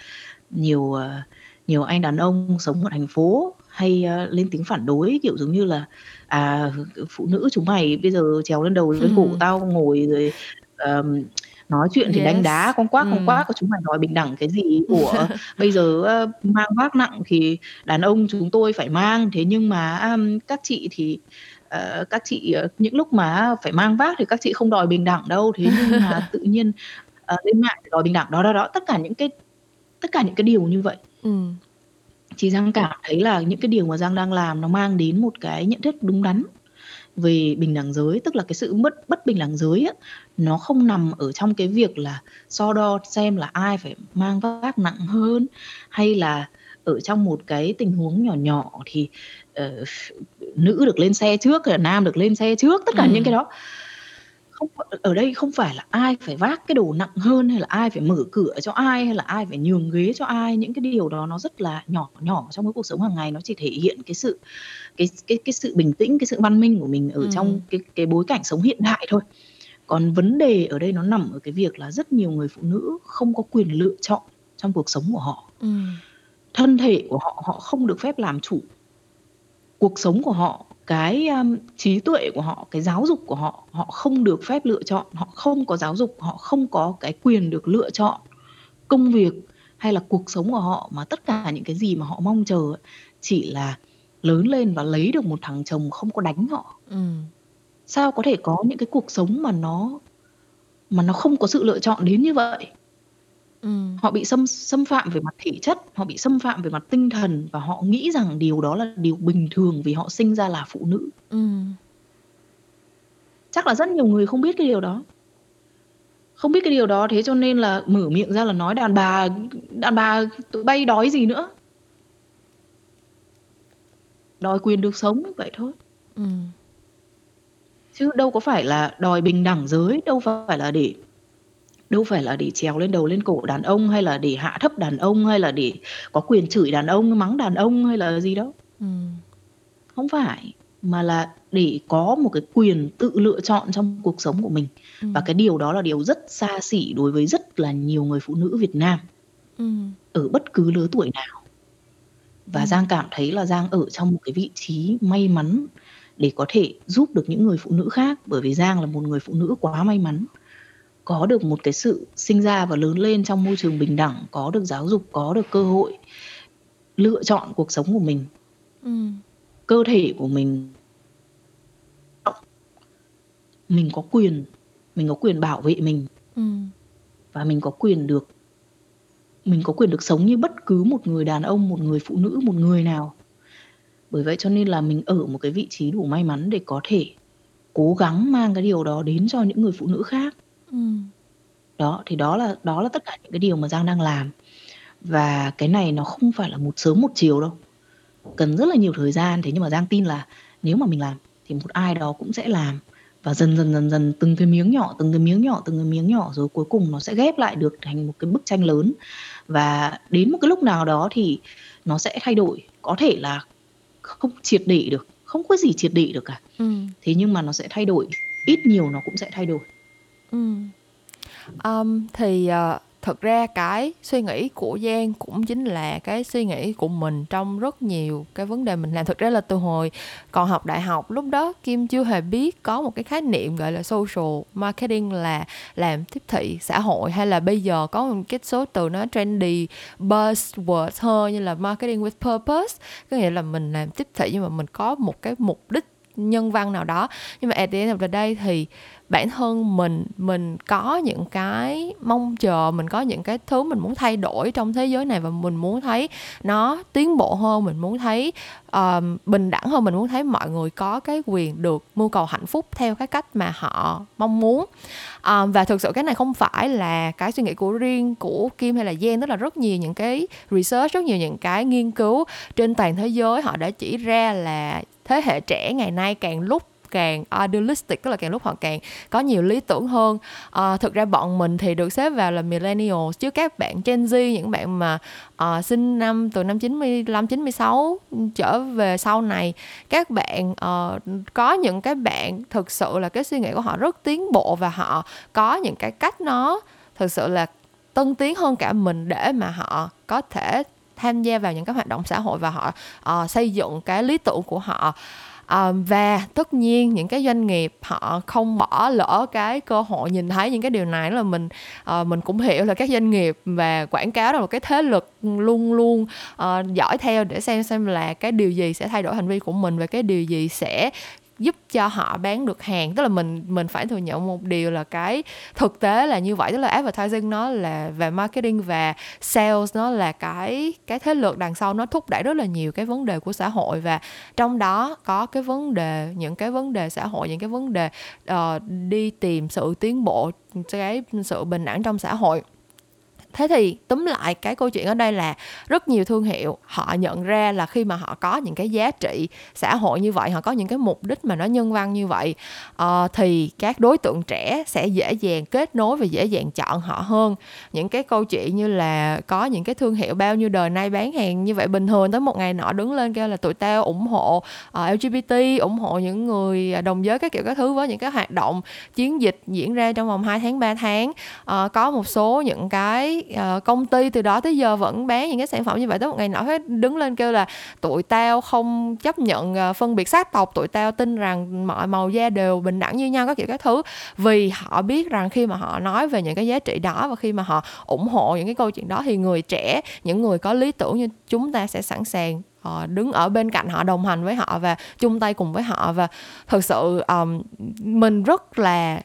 nhiều, ờ, nhiều anh đàn ông sống ở thành phố hay, ơ, lên tiếng phản đối, kiểu, giống như là "À, phụ nữ chúng mày bây giờ trèo lên đầu lên cổ tao ngồi rồi, ờm, nói chuyện thì đánh đá Yes, con quác, con ừm. quác, chúng mày đòi bình đẳng cái gì? Ủa, bây giờ á mang vác nặng thì đàn ông chúng tôi phải mang, thế nhưng mà á các chị thì, ờ, các chị, ờ, những lúc mà phải mang vác thì các chị không đòi bình đẳng đâu, thế nhưng mà tự nhiên, ờ, lên mạng đòi bình đẳng." Đó, đó, đó, tất cả những cái tất cả những cái điều như vậy. Ừm. Thì Giang cảm thấy là những cái điều mà Giang đang làm nó mang đến một cái nhận thức đúng đắn về bình đẳng giới, tức là cái sự mất bất bình đẳng giới á, nó không nằm ở trong cái việc là so đo xem là ai phải mang vác nặng hơn, hay là ở trong một cái tình huống nhỏ nhỏ thì, ờ, nữ được lên xe trước hay là nam được lên xe trước, tất cả những cái đó. Không ở đây không phải là ai phải vác cái đồ nặng hơn, hay là ai phải mở cửa cho ai, hay là ai phải nhường ghế cho ai, những cái điều đó nó rất là nhỏ nhỏ trong cái cuộc sống hàng ngày, nó chỉ thể hiện cái sự cái cái cái sự bình tĩnh, cái sự văn minh của mình ở trong Ừm. cái cái bối cảnh sống hiện đại thôi. Còn vấn đề ở đây nó nằm ở cái việc là rất nhiều người phụ nữ không có quyền lựa chọn trong cuộc sống của họ. Ừm. Thân thể của họ, họ không được phép làm chủ. Cuộc sống của họ, cái, a, trí tuệ của họ, cái giáo dục của họ, họ không được phép lựa chọn, họ không có giáo dục, họ không có cái quyền được lựa chọn công việc hay là cuộc sống của họ, mà tất cả những cái gì mà họ mong chờ chỉ là lớn lên và lấy được một thằng chồng không có đánh họ. Ừm. Sao có thể có những cái cuộc sống mà nó mà nó không có sự lựa chọn đến như vậy? Ừm. Họ bị xâm xâm phạm về mặt thể chất, họ bị xâm phạm về mặt tinh thần và họ nghĩ rằng điều đó là điều bình thường vì họ sinh ra là phụ nữ. Ừm. Chắc là rất nhiều người không biết cái điều đó. Không biết cái điều đó, thế cho nên là mở miệng ra là nói đàn bà đàn bà tụi bay đói gì nữa. Đòi quyền được sống, vậy thôi. Ừm. Chứ đâu có phải là đòi bình đẳng giới, đâu phải là để đâu phải là để trèo lên đầu lên cổ đàn ông, hay là để hạ thấp đàn ông, hay là để có quyền chửi đàn ông, mắng đàn ông hay là gì đâu. Ừm. Không phải, mà là để có một cái quyền tự lựa chọn trong cuộc sống của mình. Và Ừm. cái điều đó là điều rất xa xỉ đối với rất là nhiều người phụ nữ Việt Nam. Ừm. Ở bất cứ lứa tuổi nào. Và Ừm. Giang cảm thấy là Giang ở trong một cái vị trí may mắn để có thể giúp được những người phụ nữ khác, bởi vì Giang là một người phụ nữ quá may mắn. Có được một cái sự sinh ra và lớn lên trong môi trường bình đẳng, có được giáo dục, có được cơ hội lựa chọn cuộc sống của mình. Ừm. Cơ thể của mình mình có quyền mình có quyền bảo vệ mình. Ừm. Và mình có quyền được mình có quyền được sống như bất cứ một người đàn ông, một người phụ nữ, một người nào. Bởi vậy cho nên là mình ở một cái vị trí đủ may mắn để có thể cố gắng mang cái điều đó đến cho những người phụ nữ khác. Ừm. Đó, thì đó là đó là tất cả những cái điều mà Giang đang làm. Và cái này nó không phải là một sớm một chiều đâu, cần rất là nhiều thời gian. Thế nhưng mà Giang tin là nếu mà mình làm thì một ai đó cũng sẽ làm. Và dần dần, dần dần từng cái miếng nhỏ, từng cái miếng nhỏ, từng cái miếng nhỏ rồi cuối cùng nó sẽ ghép lại được thành một cái bức tranh lớn. Và đến một cái lúc nào đó thì nó sẽ thay đổi, có thể là không triệt để được, không có gì triệt để được cả. Ừm. Thế nhưng mà nó sẽ thay đổi, ít nhiều nó cũng sẽ thay đổi. Ừm. Ờm, thì, ờ, thực ra cái suy nghĩ của Giang cũng chính là cái suy nghĩ của mình trong rất nhiều cái vấn đề mình làm. Thực ra là từ hồi còn học đại học, lúc đó Kim chưa hề biết có một cái khái niệm gọi là social marketing là làm tiếp thị xã hội, hay là bây giờ có một cái số từ nó trendy buzzword hơn như là marketing with purpose. Có nghĩa là mình làm tiếp thị nhưng mà mình có một cái mục đích nhân văn nào đó. Nhưng mà at the end of the day thì bản thân mình mình có những cái mong chờ, mình có những cái thứ mình muốn thay đổi trong thế giới này và mình muốn thấy nó tiến bộ hơn, mình muốn thấy, ờm, bình đẳng hơn, mình muốn thấy mọi người có cái quyền được mưu cầu hạnh phúc theo cái cách mà họ mong muốn. Ờm, và thực sự cái này không phải là cái suy nghĩ của riêng của Kim hay là gen tức là rất nhiều những cái research, rất nhiều những cái nghiên cứu trên toàn thế giới họ đã chỉ ra là thế hệ trẻ ngày nay càng lúc càng idealistic tức là càng lúc họ càng có nhiều lý tưởng hơn. À, thực ra bọn mình thì được xếp vào là millennials chứ các bạn Gen Z những bạn mà à, sinh năm từ năm 95 96 trở về sau này các bạn à, có những cái bạn thực sự là cái suy nghĩ của họ rất tiến bộ và họ có những cái cách nó thực sự là tân tiến hơn cả mình để mà họ có thể tham gia vào những cái hoạt động xã hội và họ uh, xây dựng cái lý tưởng của họ. Uh, và tất nhiên những cái doanh nghiệp họ không bỏ lỡ cái cơ hội nhìn thấy những cái điều này là mình uh, mình cũng hiểu là các doanh nghiệp và quảng cáo là một cái thế lực luôn luôn uh, dõi theo để xem xem là cái điều gì sẽ thay đổi hành vi của mình và cái điều gì sẽ giúp cho họ bán được hàng. Tức là mình mình phải thừa nhận một điều là cái thực tế là như vậy. Tức là advertising nó là về marketing và sales nó là cái cái thế lực đằng sau nó thúc đẩy rất là nhiều cái vấn đề của xã hội. Và trong đó có cái vấn đề những cái vấn đề xã hội những cái vấn đề uh, đi tìm sự tiến bộ cái sự bình đẳng trong xã hội thế thì túm lại cái câu chuyện ở đây là rất nhiều thương hiệu họ nhận ra là khi mà họ có những cái giá trị xã hội như vậy họ có những cái mục đích mà nó nhân văn như vậy uh, thì các đối tượng trẻ sẽ dễ dàng kết nối và dễ dàng chọn họ hơn. Những cái câu chuyện như là có những cái thương hiệu bao nhiêu đời nay bán hàng như vậy bình thường tới một ngày nọ đứng lên kêu là tụi tao ủng hộ ờ, uh, LGBT ủng hộ những người đồng giới các kiểu các thứ với những cái hoạt động chiến dịch diễn ra trong vòng 2 tháng 3 tháng. Uh, có một số những cái uh, công ty từ đó tới giờ vẫn bán những cái sản phẩm như vậy tới một ngày nọ hết đứng lên kêu là tụi tao không chấp nhận uh, phân biệt sắc tộc tụi tao tin rằng mọi màu da đều bình đẳng như nhau các kiểu các thứ. Vì họ biết rằng khi mà họ nói về những cái giá trị đó và khi mà họ ủng hộ những cái câu chuyện đó thì người trẻ những người có lý tưởng như chúng ta sẽ sẵn sàng uh, đứng ở bên cạnh họ đồng hành với họ và chung tay cùng với họ. Và thực sự um, mình rất là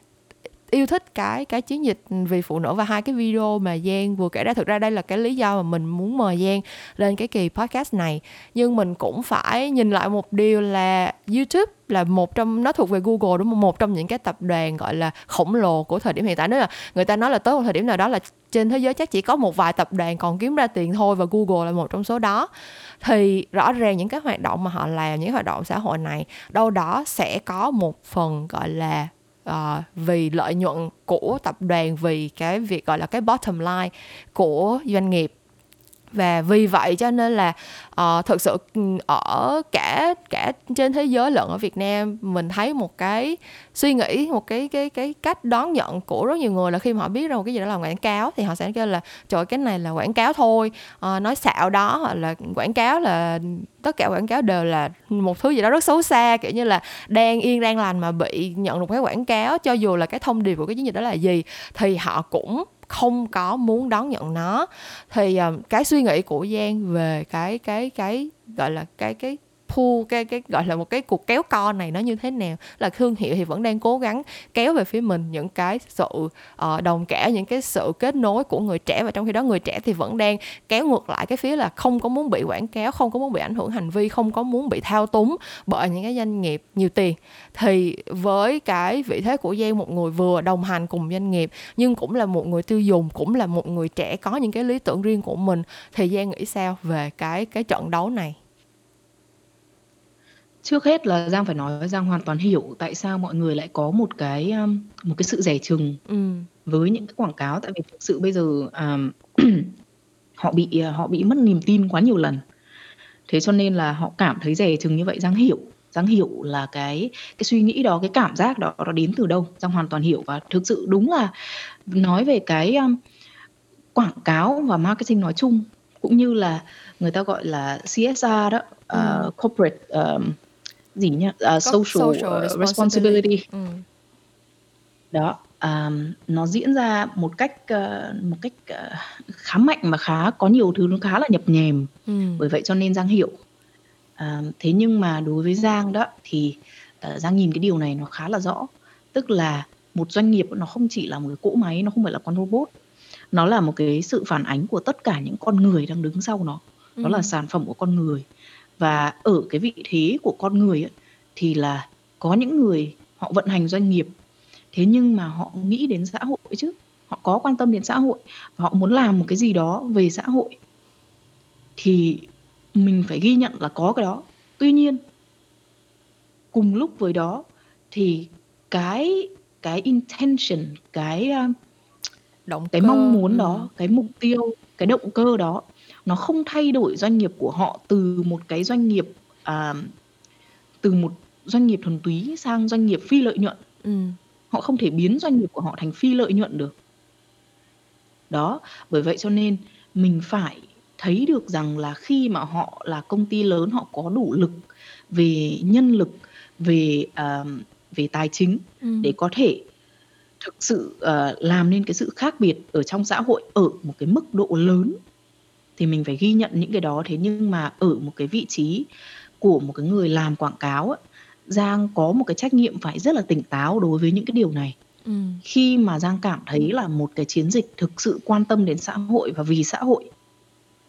yêu thích cái cái chiến dịch vì phụ nữ và hai cái video mà Giang vừa kể. Ra thực ra đây là cái lý do mà mình muốn mời Giang lên cái kỳ podcast này. Nhưng mình cũng phải nhìn lại một điều là YouTube là một trong, nó thuộc về Google đúng không? Một trong những cái tập đoàn gọi là khổng lồ của thời điểm hiện tại. Nữa. là người ta nói là tới một thời điểm nào đó là trên thế giới chắc chỉ có một vài tập đoàn còn kiếm ra tiền thôi và Google là một trong số đó, thì rõ ràng những cái hoạt động mà họ làm, những hoạt động xã hội này, đâu đó sẽ có một phần gọi là uh, vì lợi nhuận của tập đoàn vì cái việc gọi là cái bottom line của doanh nghiệp và vì vậy cho nên là uh, thực sự ừ, ở cả cả trên thế giới lẫn ở Việt Nam mình thấy một cái suy nghĩ một cái cái cái cách đón nhận của rất nhiều người là khi mà họ biết ra một cái gì đó là quảng cáo thì họ sẽ kêu là trời cái này là quảng cáo thôi uh, nói xạo đó hoặc là quảng cáo là tất cả quảng cáo đều là một thứ gì đó rất xấu xa kiểu như là đang yên đang lành mà bị nhận được cái quảng cáo cho dù là cái thông điệp của cái chiến dịch đó là gì. Thì họ cũng không có muốn đón nhận nó. Thì um, cái suy nghĩ của Giang về cái cái cái gọi là cái cái thu cái cái gọi là một cái cuộc kéo co này nó như thế nào. Là thương hiệu thì vẫn đang cố gắng kéo về phía mình những cái sự uh, đồng cảm những cái sự kết nối của người trẻ. Và trong khi đó người trẻ thì vẫn đang kéo ngược lại cái phía là không có muốn bị quảng cáo không có muốn bị ảnh hưởng hành vi không có muốn bị thao túng bởi những cái doanh nghiệp nhiều tiền. Thì với cái vị thế của Giang một người vừa đồng hành cùng doanh nghiệp nhưng cũng là một người tiêu dùng cũng là một người trẻ có những cái lý tưởng riêng của mình thì Giang nghĩ sao về cái cái trận đấu này? Trước hết là Giang phải nói Giang hoàn toàn hiểu tại sao mọi người lại có một cái, um, một cái sự dè chừng Ừm. với những cái quảng cáo, tại vì thực sự bây giờ, ờm, họ bị, ờ, họ bị mất niềm tin quá nhiều lần. Thế cho nên là họ cảm thấy dè chừng như vậy, Giang hiểu. Giang hiểu là cái cái suy nghĩ đó, cái cảm giác đó nó đến từ đâu, Giang hoàn toàn hiểu và thực sự đúng là nói về cái, um, quảng cáo và marketing nói chung, cũng như là người ta gọi là CSR đó, ờ, Ừm. corporate, ờm gì nhỉ? À, social, social uh, responsibility. Ừ. Đó, um, nó diễn ra một cách uh, một cách uh, khá mạnh và khá có nhiều thứ nó khá là nhập nhèm. Ừ. Bởi vậy cho nên Giang hiểu. À, thế nhưng mà đối với Giang đó thì uh, Giang nhìn cái điều này nó khá là rõ. Tức là một doanh nghiệp nó không chỉ là một cái cỗ máy, nó không phải là con robot. Nó là một cái sự phản ánh của tất cả những con người đang đứng sau nó. Nó ừ. là sản phẩm của con người và ở cái vị thế của con người ấy, thì là có những người họ vận hành doanh nghiệp. Thế nhưng mà họ nghĩ đến xã hội chứ. Họ có quan tâm đến xã hội và họ muốn làm một cái gì đó về xã hội thì mình phải ghi nhận là có cái đó. Tuy nhiên cùng lúc với đó thì cái cái intention, cái, a Động cái cơ, mong muốn đó, cái mục tiêu, cái động cơ đó nó không thay đổi doanh nghiệp của họ từ một cái doanh nghiệp, à, từ một doanh nghiệp thuần túy sang doanh nghiệp phi lợi nhuận. Ừm. Họ không thể biến doanh nghiệp của họ thành phi lợi nhuận được. Đó, bởi vậy cho nên mình phải thấy được rằng là khi mà họ là công ty lớn, họ có đủ lực về nhân lực, về, à, về tài chính Ừm. để có thể thực sự, ờ, làm nên cái sự khác biệt ở trong xã hội ở một cái mức độ lớn. Thì mình phải ghi nhận những cái đó. Thế nhưng mà ở một cái vị trí của một cái người làm quảng cáo á, Giang có một cái trách nhiệm phải rất là tỉnh táo đối với những cái điều này. Ừm. Khi mà Giang cảm thấy là một cái chiến dịch thực sự quan tâm đến xã hội và vì xã hội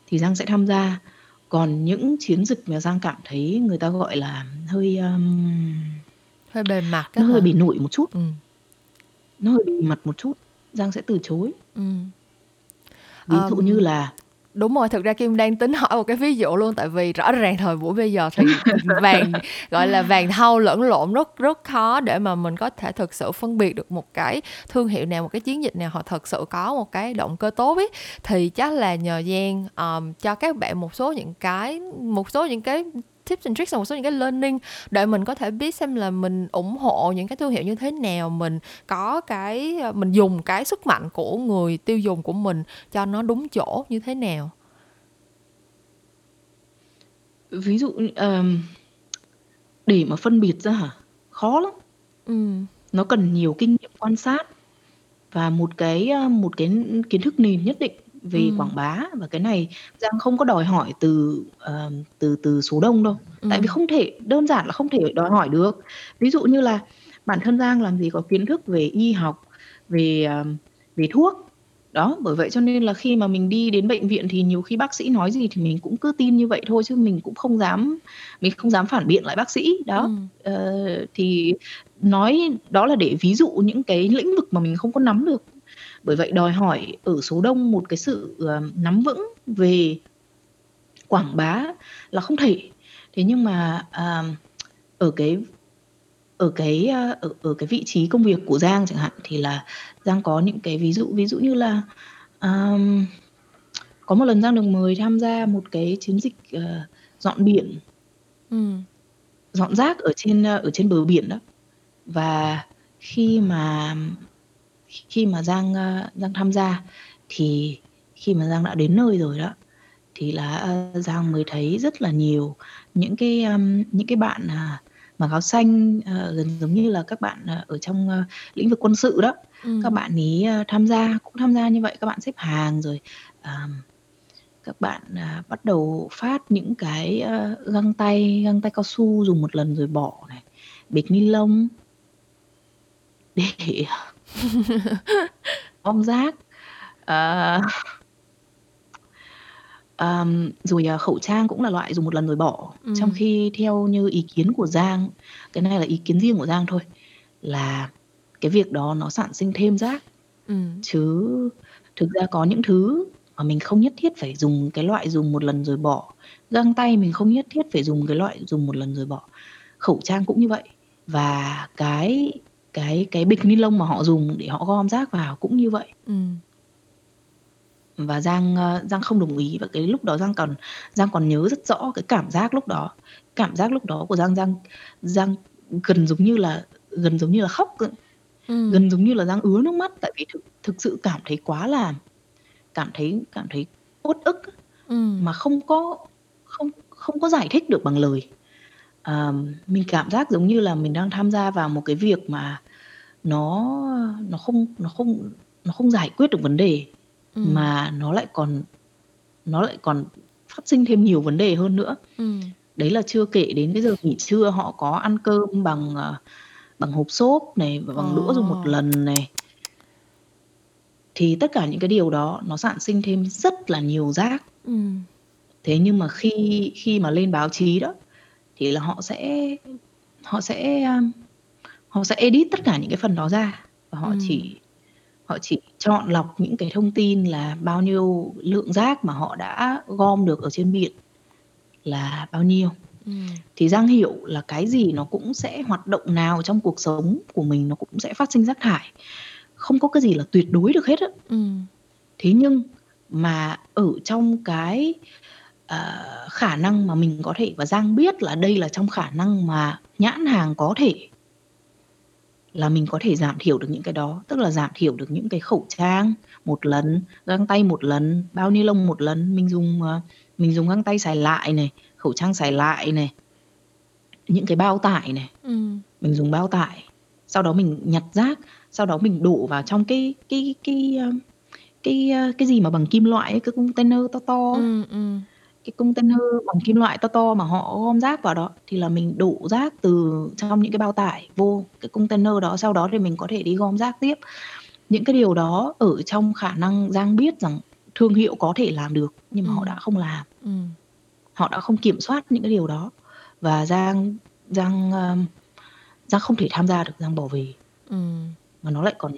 thì Giang sẽ tham gia. Còn những chiến dịch mà Giang cảm thấy người ta gọi là hơi, ờm Hơi bề mặt hơi bề nổi một chút, Ừm. Nó hơi bề mặt một chút, Giang sẽ từ chối. Ừm. Ví dụ như Ờm, là đúng rồi, thực ra Kim đang tính hỏi một cái ví dụ luôn, tại vì rõ ràng thời buổi bây giờ thì vàng, gọi là, vàng thau lẫn lộn rất rất khó để mà mình có thể thực sự phân biệt được một cái thương hiệu nào, một cái chiến dịch nào họ thực sự có một cái động cơ tốt ấy. Thì chắc là nhờ Giang, ờm, cho các bạn một số những cái một số những cái tips and tricks, một số những cái learning để mình có thể biết xem là mình ủng hộ những cái thương hiệu như thế nào, mình có cái, ơ, mình dùng cái sức mạnh của người tiêu dùng của mình cho nó đúng chỗ như thế nào. Ví dụ ờm, để mà phân biệt ra hả? Khó lắm. Ừm. Nó cần nhiều kinh nghiệm quan sát và một cái, a, một cái kiến thức nền nhất định về Ừm. quảng bá và cái này Giang không có đòi hỏi từ, ờ, từ từ số đông đâu. Tại vì Ừm. không thể đơn giản là không thể đòi hỏi được. Ví dụ như là bản thân Giang làm gì có kiến thức về y học, về, à, về thuốc. Đó, bởi vậy cho nên là khi mà mình đi đến bệnh viện thì nhiều khi bác sĩ nói gì thì mình cũng cứ tin như vậy thôi chứ mình cũng không dám mình không dám phản biện lại bác sĩ. Đó, Ừm. ờ, thì nói đó là để ví dụ những cái lĩnh vực mà mình không có nắm được. Bởi vậy đòi hỏi ở số đông một cái sự, ờ, nắm vững về quảng bá là không thể. Thế nhưng mà, à, ở cái ở cái, a, ở ở cái vị trí công việc của Giang chẳng hạn, thì là Giang có những cái ví dụ, ví dụ như là, ờm, có một lần Giang được mời tham gia một cái chiến dịch, ờ, dọn biển. Ừm. Dọn rác ở trên, ở trên bờ biển đó. Và khi mà khi mà Giang, a, Giang tham gia thì khi mà Giang đã đến nơi rồi đó, thì là á Giang mới thấy rất là nhiều những cái, những cái bạn, à, mặc áo xanh, ờ, gần giống như là các bạn, ờ, ở trong, lĩnh vực quân sự đó. Các Ừm. bạn ấy, a, tham gia cũng tham gia như vậy, các bạn xếp hàng rồi, các bạn, à, bắt đầu phát những cái, a, găng tay, găng tay cao su dùng một lần rồi bỏ này, bịch ni lông để gom rác. Ờ. Ờm, rồi, à, khẩu trang cũng là loại dùng một lần rồi bỏ. Trong Ừm. khi theo như ý kiến của Giang, cái này là ý kiến riêng của Giang thôi, là cái việc đó nó sản sinh thêm rác. Ừm. Chứ thực ra có những thứ mà mình không nhất thiết phải dùng cái loại dùng một lần rồi bỏ. Găng tay mình không nhất thiết phải dùng cái loại dùng một lần rồi bỏ. Khẩu trang cũng như vậy. Và cái cái cái bịch ni lông mà họ dùng để họ gom rác vào cũng như vậy. Ừm. Và Giang, a, Giang không đồng ý và cái lúc đó Giang còn Giang còn nhớ rất rõ cái cảm giác lúc đó. Cảm giác lúc đó của Giang Giang Giang gần giống như là gần giống như là khóc. Ừm. Gần giống như là Giang ứa nước mắt tại vì thực thực sự cảm thấy quá là cảm thấy cảm thấy uất ức Ừm. mà không có không không có giải thích được bằng lời. Ờm, mình cảm giác giống như là mình đang tham gia vào một cái việc mà nó nó không nó không nó không giải quyết được vấn đề, Ừm. mà nó lại còn nó lại còn phát sinh thêm nhiều vấn đề hơn nữa. Ừm. Đấy là chưa kể đến cái giờ nghỉ trưa họ có ăn cơm bằng, ờ, bằng hộp xốp này và bằng đũa dùng một Ờ. lần này. Thì tất cả những cái điều đó nó sản sinh thêm rất là nhiều rác. Ừm. Thế nhưng mà khi khi mà lên báo chí đó, thì là họ sẽ họ sẽ, a, họ sẽ edit tất cả những cái phần đó ra và họ Ừm. chỉ họ chỉ chọn lọc những cái thông tin là bao nhiêu lượng rác mà họ đã gom được ở trên biển là bao nhiêu. Ừm. Thì Giang hiểu là cái gì nó cũng sẽ hoạt động nào trong cuộc sống của mình nó cũng sẽ phát sinh rác thải. Không có cái gì là tuyệt đối được hết á. Ừm. Thế nhưng mà ở trong cái, ờ, khả năng mà mình có thể và Giang biết là đây là trong khả năng mà nhãn hàng có thể là mình có thể giảm thiểu được những cái đó, tức là giảm thiểu được những cái khẩu trang một lần, găng tay một lần, bao ni lông một lần, mình dùng, ờ, mình dùng găng tay xài lại này, khẩu trang xài lại này. Những cái bao tải này, Ừm. mình dùng bao tải, sau đó mình nhặt rác, sau đó mình đổ vào trong cái cái cái, ơ, cái, ơ, cái gì mà bằng kim loại ấy, cái container to to Ừm, ừm. Cái container bằng kim loại to to mà họ gom rác vào đó, thì là mình đổ rác từ trong những cái bao tải vô cái container đó, sau đó thì mình có thể đi gom rác tiếp. Những cái điều đó ở trong khả năng Giang biết rằng thương hiệu có thể làm được, nhưng mà họ đã không làm. Ừm. Họ đã không kiểm soát những cái điều đó và Giang Giang, ơ, Giang không thể tham gia được, Giang bỏ về. Ừm. Mà nó lại còn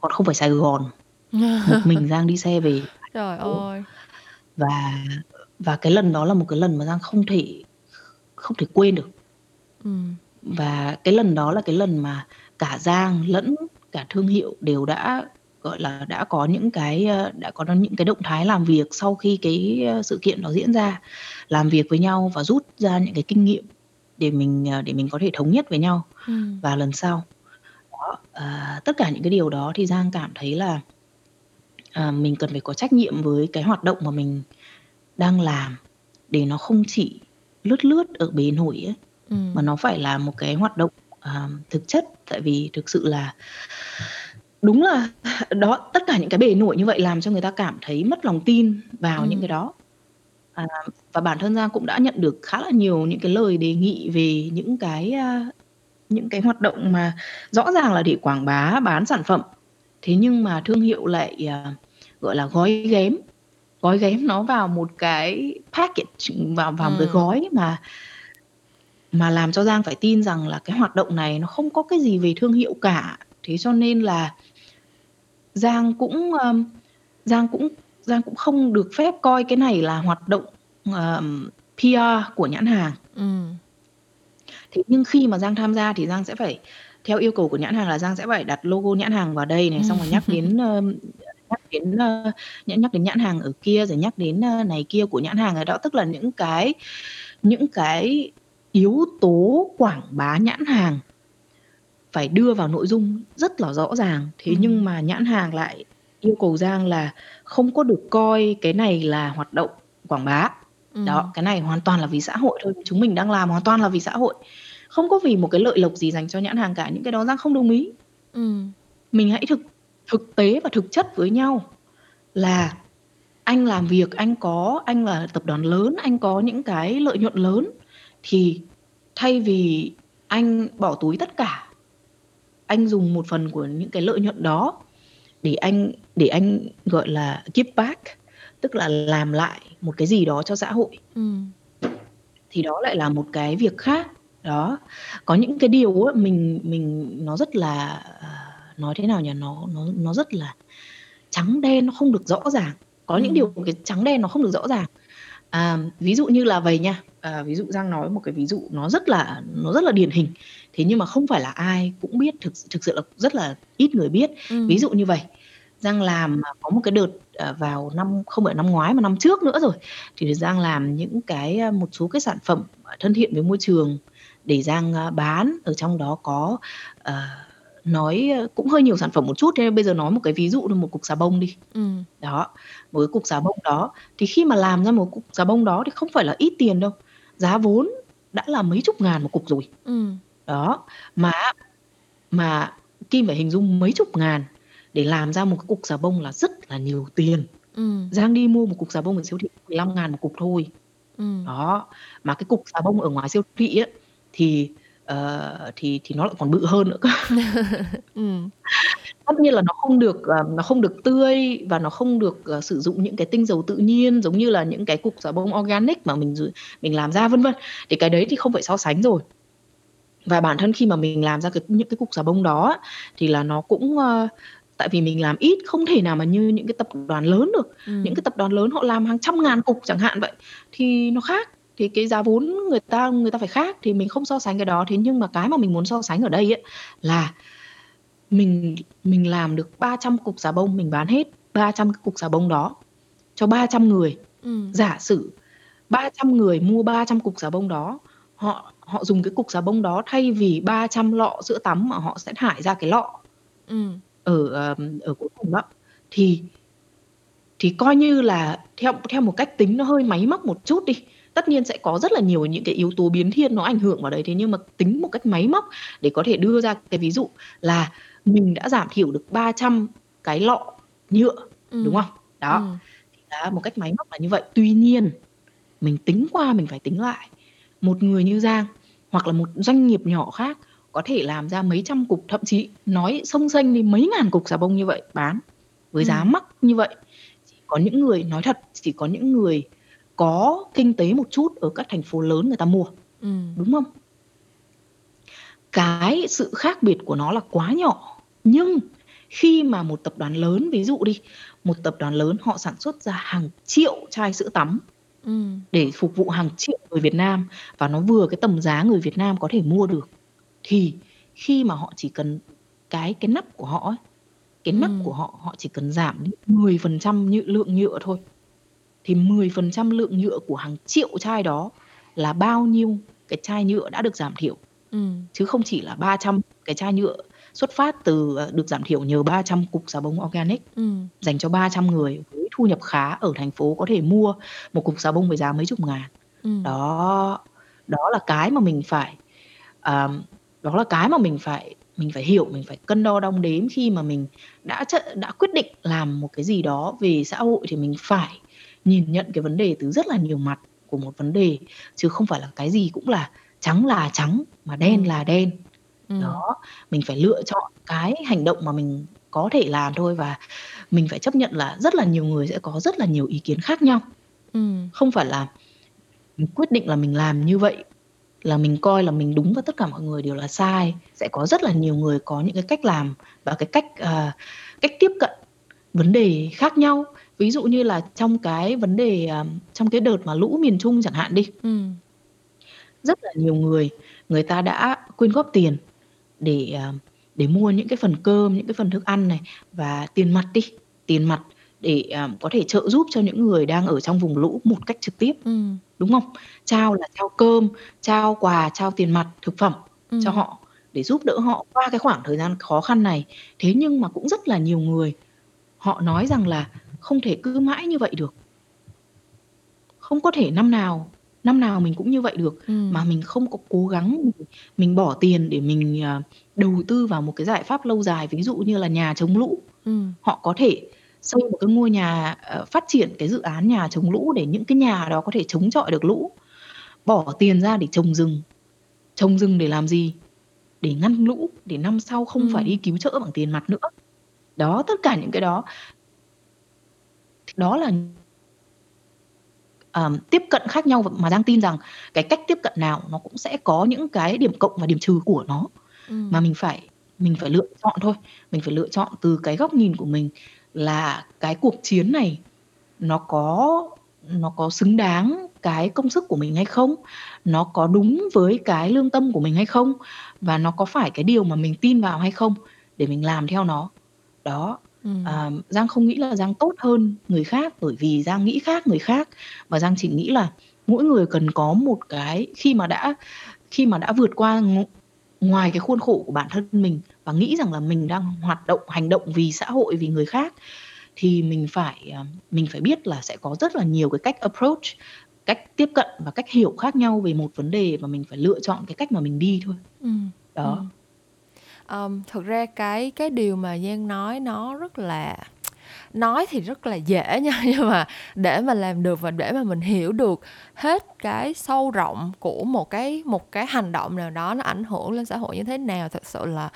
còn không phải Sài Gòn, một mình Giang đi xe về. Trời ơi! Và và cái lần đó là một cái lần mà Giang không thể không thể quên được. Ừm. Và cái lần đó là cái lần mà cả Giang lẫn cả thương hiệu đều đã, gọi là, đã có những cái, ơ, đã có những cái động thái làm việc sau khi cái, ơ, sự kiện đó diễn ra, làm việc với nhau và rút ra những cái kinh nghiệm để mình, ờ, để mình có thể thống nhất với nhau Ừm. vào lần sau. Đó, ờ, tất cả những cái điều đó thì Giang cảm thấy là, ờ, mình cần phải có trách nhiệm với cái hoạt động mà mình đang làm để nó không chỉ lướt lướt ở bề nổi ấy, Ừm. mà nó phải là một cái hoạt động, ờ, thực chất. Tại vì thực sự là đúng là đó, tất cả những cái bề nổi như vậy làm cho người ta cảm thấy mất lòng tin vào những Ừm. cái đó. À, và bản thân Giang cũng đã nhận được khá là nhiều những cái lời đề nghị về những cái, a, những cái hoạt động mà rõ ràng là để quảng bá bán sản phẩm, thế nhưng mà thương hiệu lại, à, gọi là, gói ghém, gói ghém nó vào một cái package, vào vào một cái Ừm. gói mà mà làm cho Giang phải tin rằng là cái hoạt động này nó không có cái gì về thương hiệu cả. Thế cho nên là Giang cũng, ờm, Giang cũng Giang cũng không được phép coi cái này là hoạt động, ờm, PR của nhãn hàng. Ừm. Thế nhưng khi mà Giang tham gia thì Giang sẽ phải theo yêu cầu của nhãn hàng là Giang sẽ phải đặt logo nhãn hàng vào đây này, xong rồi nhắc đến, ơ, nhắc đến, ơ, nhắc nhắc đến nhãn hàng ở kia, rồi nhắc đến, ơ, này kia của nhãn hàng ở đó. Tức là những cái những cái yếu tố quảng bá nhãn hàng phải đưa vào nội dung rất là rõ ràng. Thế Ừm. nhưng mà nhãn hàng lại yêu cầu Giang là không có được coi cái này là hoạt động quảng bá. Đó, Ừm. cái này hoàn toàn là vì xã hội thôi, chúng mình đang làm hoàn toàn là vì xã hội, không có vì một cái lợi lộc gì dành cho nhãn hàng cả. Những cái đó Giang không đồng ý. Ừm. Mình hãy thực thực tế và thực chất với nhau là anh làm việc, anh có anh là tập đoàn lớn, anh có những cái lợi nhuận lớn, thì thay vì anh bỏ túi tất cả, anh dùng một phần của những cái lợi nhuận đó để anh để anh, gọi là, give back, tức là làm lại một cái gì đó cho xã hội. Ừm. Thì đó lại là một cái việc khác. Đó, có những cái điều á, mình mình nó rất là, ờ, nói thế nào nhỉ? Nó nó nó rất là trắng đen, nó không được rõ ràng. Có những điều Ừm. cái trắng đen nó không được rõ ràng. À, ví dụ như là vầy nha, ờ, ví dụ Giang nói một cái ví dụ nó rất là nó rất là điển hình, thế nhưng mà không phải là ai cũng biết, thực thực sự là rất là ít người biết. Ví Ừm. dụ như vầy, Giang làm à, có một cái đợt, ờ, vào năm không phải năm ngoái mà năm trước nữa rồi, thì Giang làm những cái, a, một số cái sản phẩm, à, thân thiện với môi trường để Giang, a, bán. Ở trong đó có, ờ, nói, ơ, cũng hơi nhiều sản phẩm một chút, thế bây giờ nói một cái ví dụ thôi, một cục xà bông đi. Ừm. Đó, một cái cục xà bông đó, thì khi mà làm ra một cục xà bông đó thì không phải là ít tiền đâu, giá vốn đã là mấy chục ngàn một cục rồi. Ừm. Đó, mà mà Kim phải hình dung mấy chục ngàn để làm ra một cái cục xà bông là rất là nhiều tiền. Ừm. Giang đi mua một cục xà bông ở siêu thị 15.000 một cục thôi. Ừm. Đó, mà cái cục xà bông ở ngoài siêu thị á, thì, ờ, thì thì nó lại còn bự hơn nữa cơ. Ừm. Tất nhiên là nó không được, ờ, nó không được tươi và nó không được, ờ, sử dụng những cái tinh dầu tự nhiên giống như là những cái cục xà bông organic mà mình mình làm ra, vân vân. Thì cái đấy thì không phải so sánh rồi. Và bản thân khi mà mình làm ra cái những cái cục xà bông đó thì là nó cũng, ơ tại vì mình làm ít, không thể nào mà như những cái tập đoàn lớn được. Những Ừm. cái tập đoàn lớn họ làm hàng trăm ngàn cục chẳng hạn vậy, thì nó khác. Thì cái giá vốn người ta người ta phải khác thì mình không so sánh cái đó. Thế nhưng mà cái mà mình muốn so sánh ở đây ấy là mình mình làm được 300 cục xà bông mình bán hết 300 cái cục xà bông đó cho 300 người. Ừm. giả sử 300 người mua 300 cục xà bông đó họ họ dùng cái cục xà bông đó thay vì 300 lọ sữa tắm mà họ sẽ thải ra cái lọ. Ừm. ở ờm, ở cuối cùng đó. Thì thì coi như là theo theo một cách tính nó hơi máy móc một chút đi tất nhiên sẽ có rất là nhiều những cái yếu tố biến thiên nó ảnh hưởng vào đấy thế nhưng mà tính một cách máy móc để có thể đưa ra cái ví dụ là mình đã giảm thiểu được 300 cái lọ nhựa Ừm. đúng không đó Ừm. thì là một cách máy móc là như vậy tuy nhiên mình tính qua mình phải tính lại một người như Giang hoặc là một doanh nghiệp nhỏ khác có thể làm ra mấy trăm cục thậm chí nói xông xênh đi mấy ngàn cục xà bông như vậy bán với giá Ừm. mắc như vậy chỉ có những người nói thật chỉ có những người có kinh tế một chút ở các thành phố lớn người ta mua Ừm. đúng không cái sự khác biệt của nó là quá nhỏ nhưng khi mà một tập đoàn lớn ví dụ đi một tập đoàn lớn họ sản xuất ra hàng triệu chai sữa tắm Ừm. để phục vụ hàng triệu người Việt Nam và nó vừa cái tầm giá người Việt Nam có thể mua được thì khi mà họ chỉ cần cái cái nắp của họ ấy, cái nắp Ừm. của họ họ chỉ cần giảm đi 10% nhựa lượng nhựa thôi thì 10% lượng nhựa của hàng triệu chai đó là bao nhiêu cái chai nhựa đã được giảm thiểu Ừm. chứ không chỉ là 300 cái chai nhựa xuất phát từ ờ, được giảm thiểu nhờ 300 cục xà bông organic Ừm. dành cho 300 người với thu nhập khá ở thành phố có thể mua một cục xà bông với giá mấy chục ngàn Ừm. đó đó là cái mà mình phải à, đó là cái mà mình phải mình phải hiểu mình phải cân đo đong đếm khi mà mình đã đã quyết định làm một cái gì đó về xã hội thì mình phải nhìn nhận cái vấn đề từ rất là nhiều mặt của một vấn đề chứ không phải là cái gì cũng là trắng là trắng mà đen Ừm. là đen Ừm. đó mình phải lựa chọn cái hành động mà mình có thể làm thôi và mình phải chấp nhận là rất là nhiều người sẽ có rất là nhiều ý kiến khác nhau Ừm. không phải là mình quyết định là mình làm như vậy là mình coi là mình đúng và tất cả mọi người đều là sai sẽ có rất là nhiều người có những cái cách làm và cái cách à, cách tiếp cận vấn đề khác nhau ví dụ như là trong cái vấn đề à, trong cái đợt mà lũ miền Trung chẳng hạn đi Ừm. rất là nhiều người người ta đã quyên góp tiền để à, để mua những cái phần cơm những cái phần thức ăn này và tiền mặt đi tiền mặt để à, có thể trợ giúp cho những người đang ở trong vùng lũ một cách trực tiếp Ừm. đúng không trao là trao cơm trao quà trao tiền mặt thực phẩm cho Ừm. họ để giúp đỡ họ qua cái khoảng thời gian khó khăn này thế nhưng mà cũng rất là nhiều người họ nói rằng là không thể cứ mãi như vậy được. Không có thể năm nào năm nào mình cũng như vậy được. Ừm. mà mình không có cố gắng mình, bỏ tiền để mình à, đầu tư vào một cái giải pháp lâu dài ví dụ như là nhà chống lũ. Ừm. họ có thể xây một cái ngôi nhà ờ, phát triển cái dự án nhà chống lũ để những cái nhà đó có thể chống chọi được lũ. Bỏ tiền ra để trồng rừng. Trồng rừng để làm gì? Để ngăn lũ để năm sau không phải Ừm. đi cứu trợ bằng tiền mặt nữa. Đó tất cả những cái đó đó là ờm, tiếp cận khác nhau mà Giang tin rằng cái cách tiếp cận nào nó cũng sẽ có những cái điểm cộng và điểm trừ của nó. Ừm. mà mình phải mình phải lựa chọn thôi. Mình phải lựa chọn từ cái góc nhìn của mình là cái cuộc chiến này nó có nó có xứng đáng cái công sức của mình hay không? Nó có đúng với cái lương tâm của mình hay không? Và nó có phải cái điều mà mình tin vào hay không để mình làm theo nó? Đó Ừm. à, Giang không nghĩ là Giang tốt hơn người khác bởi vì Giang nghĩ khác người khác và Giang chỉ nghĩ là mỗi người cần có một cái khi mà đã khi mà đã vượt qua ng- ngoài cái khuôn khổ của bản thân mình và nghĩ rằng là mình đang hoạt động hành động vì xã hội vì người khác thì mình phải à, mình phải biết là sẽ có rất là nhiều cái cách approach cách tiếp cận và cách hiểu khác nhau về một vấn đề và mình phải lựa chọn cái cách mà mình đi thôi Ừm. đó Ừm um, thực ra cái cái điều mà Giang nói nó rất là nói thì rất là dễ nha nhưng mà để mà làm được và để mà mình hiểu được hết cái sâu rộng của một cái một cái hành động nào đó nó ảnh hưởng lên xã hội như thế nào thật sự là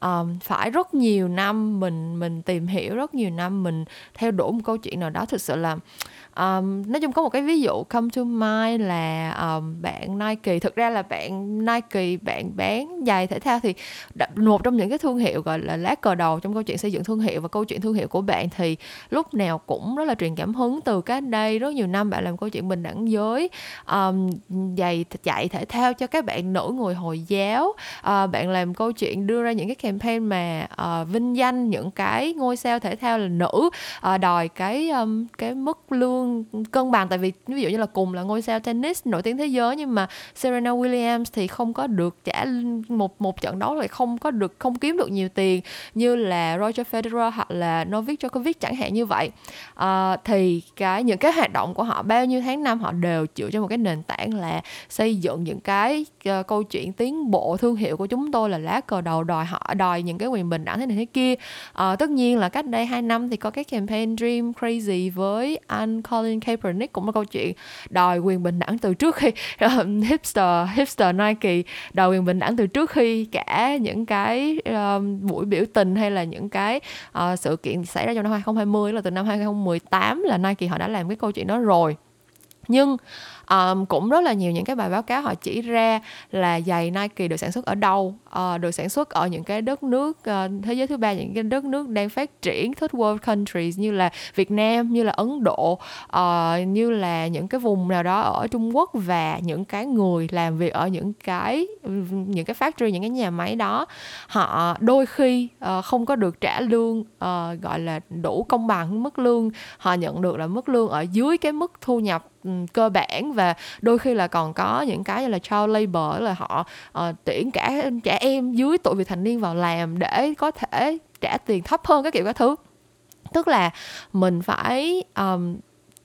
um, phải rất nhiều năm mình mình tìm hiểu rất nhiều năm mình theo đuổi một câu chuyện nào đó thực sự là um, nói chung có một cái ví dụ come to mind là um, bạn Nike thực ra là bạn Nike bạn bán giày thể thao thì một trong những cái thương hiệu gọi là lá cờ đầu trong câu chuyện xây dựng thương hiệu và câu chuyện thương hiệu của bạn thì lúc nào cũng rất là truyền cảm hứng từ cách đây rất nhiều năm bạn làm câu chuyện bình đẳng giới um, giày chạy thể thao cho các bạn nữ người hồi giáo. Uh, bạn làm câu chuyện đưa ra những cái campaign mà uh, vinh danh những cái ngôi sao thể thao là nữ uh, đòi cái um, cái mức lương cân bằng. Tại vì ví dụ như là cùng là ngôi sao tennis nổi tiếng thế giới nhưng mà Serena Williams thì không có được trả một một trận đấu lại không có được không kiếm được nhiều tiền như là Roger Federer hoặc là Novak Djokovic chẳng hạn như vậy. À, thì cái những cái hoạt động của họ bao nhiêu tháng năm họ đều chịu cho một cái nền tảng là xây dựng những cái uh, câu chuyện tiến bộ thương hiệu của chúng tôi là lá cờ đầu đòi họ đòi những cái quyền bình đẳng thế này thế kia. À, tất nhiên là cách đây 2 năm thì có cái campaign Dream Crazy với anh Colin Kaepernick cũng là câu chuyện đòi quyền bình đẳng từ trước khi uh, hipster hipster Nike đòi quyền bình đẳng từ trước khi cả những cái uh, buổi biểu tình hay là những cái uh, sự kiện xảy ra trong năm 2020 là từ năm 2018 là Nike họ đã làm cái câu chuyện đó rồi. Nhưng um, cũng rất là nhiều những cái bài báo cáo họ chỉ ra là giày Nike được sản xuất ở đâu uh, được sản xuất ở những cái đất nước uh, thế giới thứ ba những cái đất nước đang phát triển third world countries như là Việt Nam như là Ấn Độ uh, như là những cái vùng nào đó ở Trung Quốc và những cái người làm việc ở những cái những cái factory những cái nhà máy đó họ đôi khi uh, không có được trả lương uh, gọi là đủ công bằng mức lương họ nhận được là mức lương ở dưới cái mức thu nhập cơ bản và đôi khi là còn có những cái như là child labor là họ uh, tuyển cả trẻ em dưới tuổi vị thành niên vào làm để có thể trả tiền thấp hơn các kiểu các thứ. Tức là mình phải um,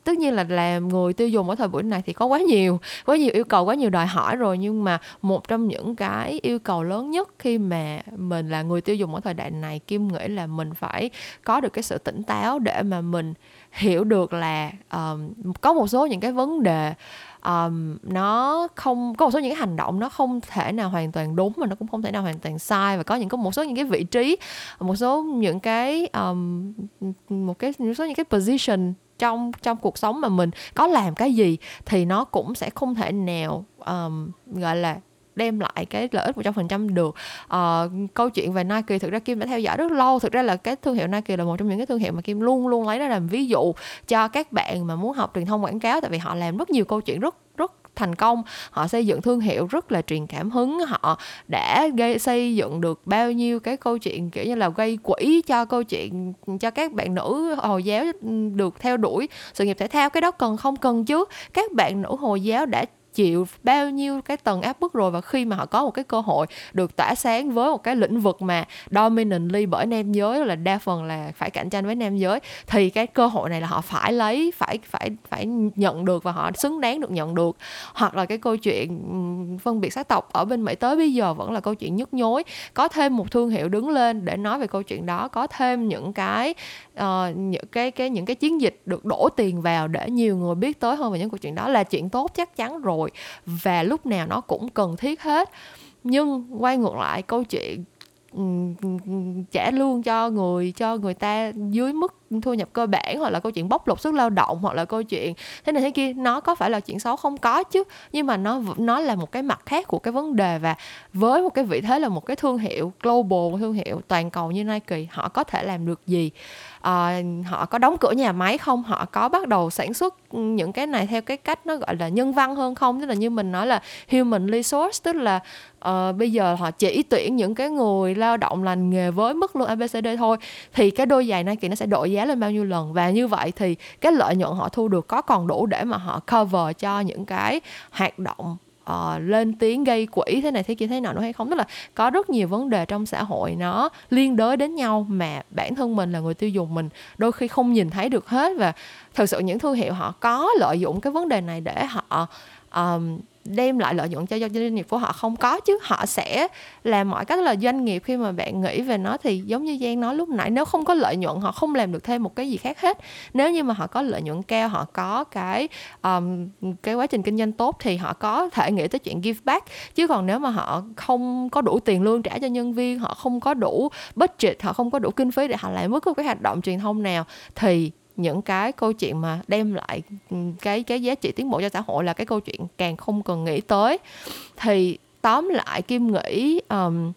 tất nhiên là làm người tiêu dùng ở thời buổi này thì có quá nhiều quá nhiều yêu cầu quá nhiều đòi hỏi rồi. Nhưng mà một trong những cái yêu cầu lớn nhất khi mà mình là người tiêu dùng ở thời đại này kim nghĩ là mình phải có được cái sự tỉnh táo để mà mình hiểu được là um, có một số những cái vấn đề um, nó không có một số những cái hành động nó không thể nào hoàn toàn đúng mà nó cũng không thể nào hoàn toàn sai và có những có một số những cái vị trí một số những cái um, một cái một số những cái position trong trong cuộc sống mà mình có làm cái gì thì nó cũng sẽ không thể nào um, gọi là đem lại cái lợi ích 100% được. Uh, câu chuyện về Nike thực ra Kim đã theo dõi rất lâu. Thực ra là cái thương hiệu Nike là một trong những cái thương hiệu mà Kim luôn luôn lấy ra làm ví dụ cho các bạn mà muốn học truyền thông quảng cáo tại vì họ làm rất nhiều câu chuyện rất rất thành công. Họ xây dựng thương hiệu rất là truyền cảm hứng. Họ đã gây xây dựng được bao nhiêu cái câu chuyện kiểu như là gây quỹ cho câu chuyện cho các bạn nữ hồi giáo được theo đuổi sự nghiệp thể thao. Cái đó cần không cần chứ? Các bạn nữ hồi giáo đã chịu bao nhiêu cái tầng áp bức rồi và khi mà họ có một cái cơ hội được tỏa sáng với một cái lĩnh vực mà dominantly bởi nam giới, là đa phần là phải cạnh tranh với nam giới, thì cái cơ hội này là họ phải lấy, phải phải phải nhận được và họ xứng đáng được nhận được. Hoặc là cái câu chuyện phân biệt sắc tộc ở bên Mỹ tới bây giờ vẫn là câu chuyện nhức nhối. Có thêm một thương hiệu đứng lên để nói về câu chuyện đó, có thêm những cái uh, những cái cái những cái chiến dịch được đổ tiền vào để nhiều người biết tới hơn về những câu chuyện đó là chuyện tốt chắc chắn rồi rồi và lúc nào nó cũng cần thiết hết. Nhưng quay ngược lại câu chuyện Ừ, ừ, ừ, trả lương cho người cho người ta dưới mức thu nhập cơ bản hoặc là câu chuyện bóc lột sức lao động hoặc là câu chuyện thế này thế kia. Nó có phải là chuyện xấu? Không có chứ. Nhưng mà nó nó là một cái mặt khác của cái vấn đề và với một cái vị thế là một cái thương hiệu global thương hiệu toàn cầu như Nike họ có thể làm được gì? À, họ có đóng cửa nhà máy không? Họ có bắt đầu sản xuất những cái này theo cái cách nó gọi là nhân văn hơn không? Tức là như mình nói là human resource tức là uh, bây giờ họ chỉ tuyển những cái người lao động lành nghề với mức lương ABCD thôi thì cái đôi giày Nike nó sẽ đội giá lên bao nhiêu lần? Và như vậy thì cái lợi nhuận họ thu được có còn đủ để mà họ cover cho những cái hoạt động uh, lên tiếng gây quỹ thế này thế kia thế nào nữa hay không? Tức là có rất nhiều vấn đề trong xã hội nó liên đới đến nhau mà bản thân mình là người tiêu dùng mình đôi khi không nhìn thấy được hết. Và thực sự những thương hiệu họ có lợi dụng cái vấn đề này để họ um, đem lại lợi nhuận cho doanh nghiệp của họ không có chứ. Họ sẽ làm mọi cách là doanh nghiệp khi mà bạn nghĩ về nó thì giống như Giang nói lúc nãy nếu không có lợi nhuận họ không làm được thêm một cái gì khác hết. Nếu như mà họ có lợi nhuận cao họ có cái um, cái quá trình kinh doanh tốt thì họ có thể nghĩ tới chuyện give back. Chứ còn nếu mà họ không có đủ tiền lương trả cho nhân viên họ không có đủ budget họ không có đủ kinh phí để họ làm bất cứ cái hoạt động truyền thông nào thì những cái câu chuyện mà đem lại ừ, cái cái giá trị tiến bộ cho xã hội là cái câu chuyện càng không cần nghĩ tới. Thì tóm lại kim nghĩ um,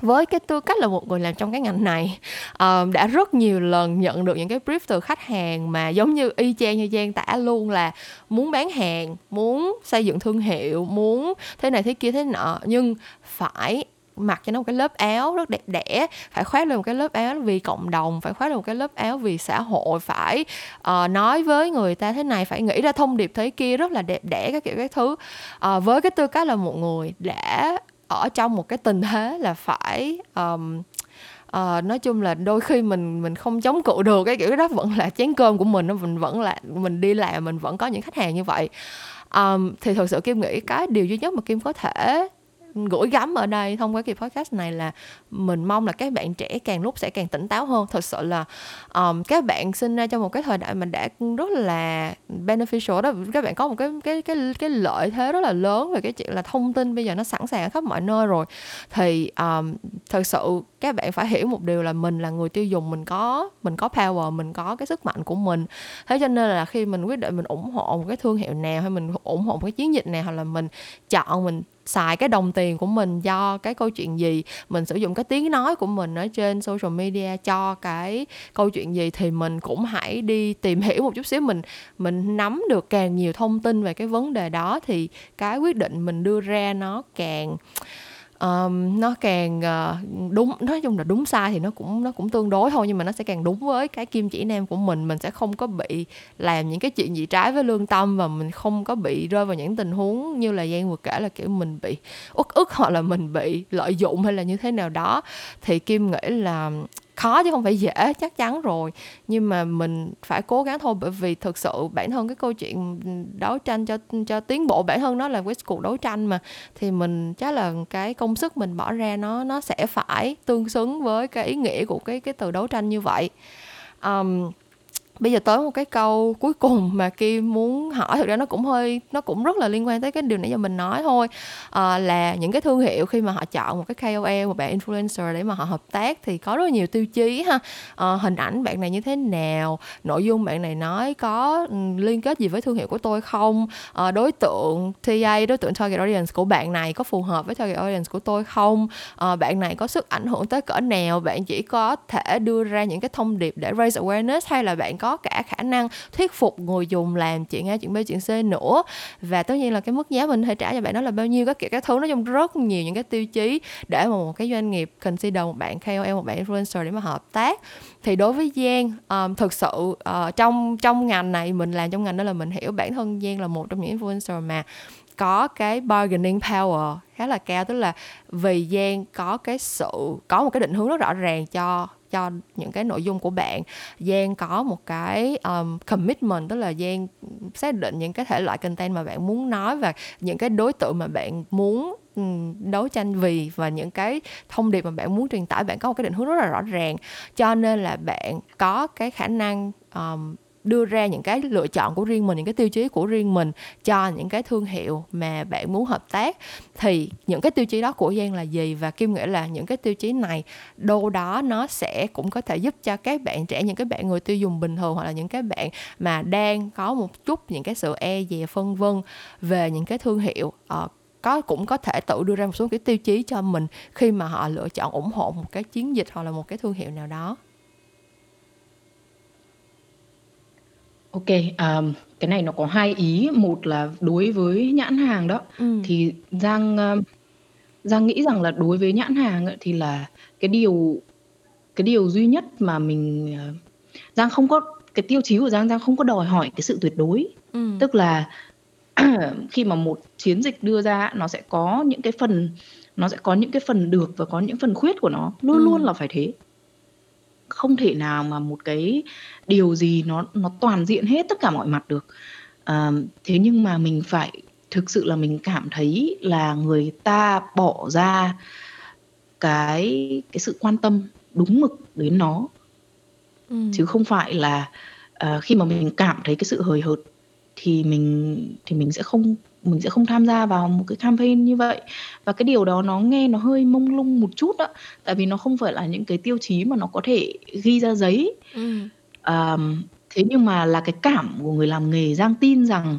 với cái tư cách là một người làm trong cái ngành này um, đã rất nhiều lần nhận được những cái brief từ khách hàng mà giống như y chang như Giang tả luôn là muốn bán hàng muốn xây dựng thương hiệu muốn thế này thế kia thế nọ nhưng phải mặc cho nó một cái lớp áo rất đẹp đẽ phải khoác lên một cái lớp áo vì cộng đồng phải khoác lên một cái lớp áo vì xã hội phải uh, nói với người ta thế này phải nghĩ ra thông điệp thế kia rất là đẹp đẽ các kiểu các thứ. Uh, với cái tư cách là một người đã ở trong một cái tình thế là phải um, uh, nói chung là đôi khi mình mình không chống cự được cái kiểu đó vẫn là chén cơm của mình nó mình vẫn là mình đi làm mình vẫn có những khách hàng như vậy. Um, thì thực sự kim nghĩ cái điều duy nhất mà kim có thể gửi gắm ở đây thông qua kỳ podcast này là mình mong là các bạn trẻ càng lúc sẽ càng tỉnh táo hơn. Thật sự là um, các bạn sinh ra trong một cái thời đại mình đã rất là beneficial đó. Các bạn có một cái cái cái cái lợi thế rất là lớn về cái chuyện là thông tin bây giờ nó sẵn sàng ở khắp mọi nơi rồi. Thì um, thật sự các bạn phải hiểu một điều là mình là người tiêu dùng mình có mình có power mình có cái sức mạnh của mình. Thế cho nên là khi mình quyết định mình ủng hộ một cái thương hiệu nào hay mình ủng hộ một cái chiến dịch nào hoặc là mình chọn mình xài cái đồng tiền của mình do cái câu chuyện gì, mình sử dụng cái tiếng nói của mình ở trên social media cho cái câu chuyện gì thì mình cũng hãy đi tìm hiểu một chút xíu. Mình mình nắm được càng nhiều thông tin về cái vấn đề đó thì cái quyết định mình đưa ra nó càng um, nó càng uh, đúng nói chung là đúng sai thì nó cũng nó cũng tương đối thôi nhưng mà nó sẽ càng đúng với cái kim chỉ nam của mình. Mình sẽ không có bị làm những cái chuyện gì trái với lương tâm và mình không có bị rơi vào những tình huống như là giang vừa kể là kiểu mình bị uất ức hoặc là mình bị lợi dụng hay là như thế nào đó. Thì kim nghĩ là khó chứ không phải dễ chắc chắn rồi. Nhưng mà mình phải cố gắng thôi bởi vì thực sự bản thân cái câu chuyện đấu tranh cho cho tiến bộ bản thân nó là cái cuộc đấu tranh mà. Thì mình chắc là cái công sức mình bỏ ra nó nó sẽ phải tương xứng với cái ý nghĩa của cái cái từ đấu tranh như vậy. Um, bây giờ tới một cái câu cuối cùng mà kim muốn hỏi thực ra nó cũng hơi nó cũng rất là liên quan tới cái điều nãy giờ mình nói thôi. À, là những cái thương hiệu khi mà họ chọn một cái KOL một bạn influencer để mà họ hợp tác thì có rất nhiều tiêu chí ha. À, hình ảnh bạn này như thế nào nội dung bạn này nói có ừ, liên kết gì với thương hiệu của tôi không? À, đối tượng TA đối tượng target audience của bạn này có phù hợp với target audience của tôi không? À, bạn này có sức ảnh hưởng tới cỡ nào? Bạn chỉ có thể đưa ra những cái thông điệp để raise awareness hay là bạn có có cả khả năng thuyết phục người dùng làm chuyện A chuyện B chuyện C nữa. Và tất nhiên là cái mức giá mình thể trả cho bạn đó là bao nhiêu các kiểu các thứ nói chung rất nhiều những cái tiêu chí để mà một cái doanh nghiệp consider một bạn KOL một bạn influencer để mà hợp tác. Thì đối với Giang um, thực sự uh, trong trong ngành này mình làm trong ngành đó là mình hiểu bản thân Giang là một trong những influencer mà có cái bargaining power khá là cao. Tức là vì Giang có cái sự có một cái định hướng rất rõ ràng cho cho những cái nội dung của bạn. Giang có một cái um, commitment tức là Giang xác định những cái thể loại content mà bạn muốn nói và những cái đối tượng mà bạn muốn đấu tranh vì và những cái thông điệp mà bạn muốn truyền tải bạn có một cái định hướng rất là rõ ràng. Cho nên là bạn có cái khả năng um, đưa ra những cái lựa chọn của riêng mình những cái tiêu chí của riêng mình cho những cái thương hiệu mà bạn muốn hợp tác. Thì những cái tiêu chí đó của Giang là gì? Và Kim nghĩ là những cái tiêu chí này đâu đó nó sẽ cũng có thể giúp cho các bạn trẻ những cái bạn người tiêu dùng bình thường hoặc là những cái bạn mà đang có một chút những cái sự e dè phân vân về những cái thương hiệu uh, có cũng có thể tự đưa ra một số cái tiêu chí cho mình khi mà họ lựa chọn ủng hộ một cái chiến dịch hoặc là một cái thương hiệu nào đó. OK, ờm, cái này nó có hai ý, một là đối với nhãn hàng đó, Ừm. thì Giang, ơ, Giang nghĩ rằng là đối với nhãn hàng ấy, thì là cái điều cái điều duy nhất mà mình, ờ Giang không có cái tiêu chí của Giang, Giang không có đòi hỏi cái sự tuyệt đối. Ừm. Tức là khi mà một chiến dịch đưa ra nó sẽ có những cái phần nó sẽ có những cái phần được và có những phần khuyết của nó, luôn luôn là phải thế không thể nào mà một cái điều gì nó nó toàn diện hết tất cả mọi mặt được à, thế nhưng mà mình phải thực sự là mình cảm thấy là người ta bỏ ra cái cái sự quan tâm đúng mực đến nó ừ. chứ không phải là uh, khi mà mình cảm thấy cái sự hời hợt thì mình thì mình sẽ không mình sẽ không tham gia vào một cái campaign như vậy và cái điều đó nó nghe nó hơi mông lung một chút đó tại vì nó không phải là những cái tiêu chí mà nó có thể ghi ra giấy ừ. um, Thế nhưng mà là cái cảm của người làm nghề, Giang tin rằng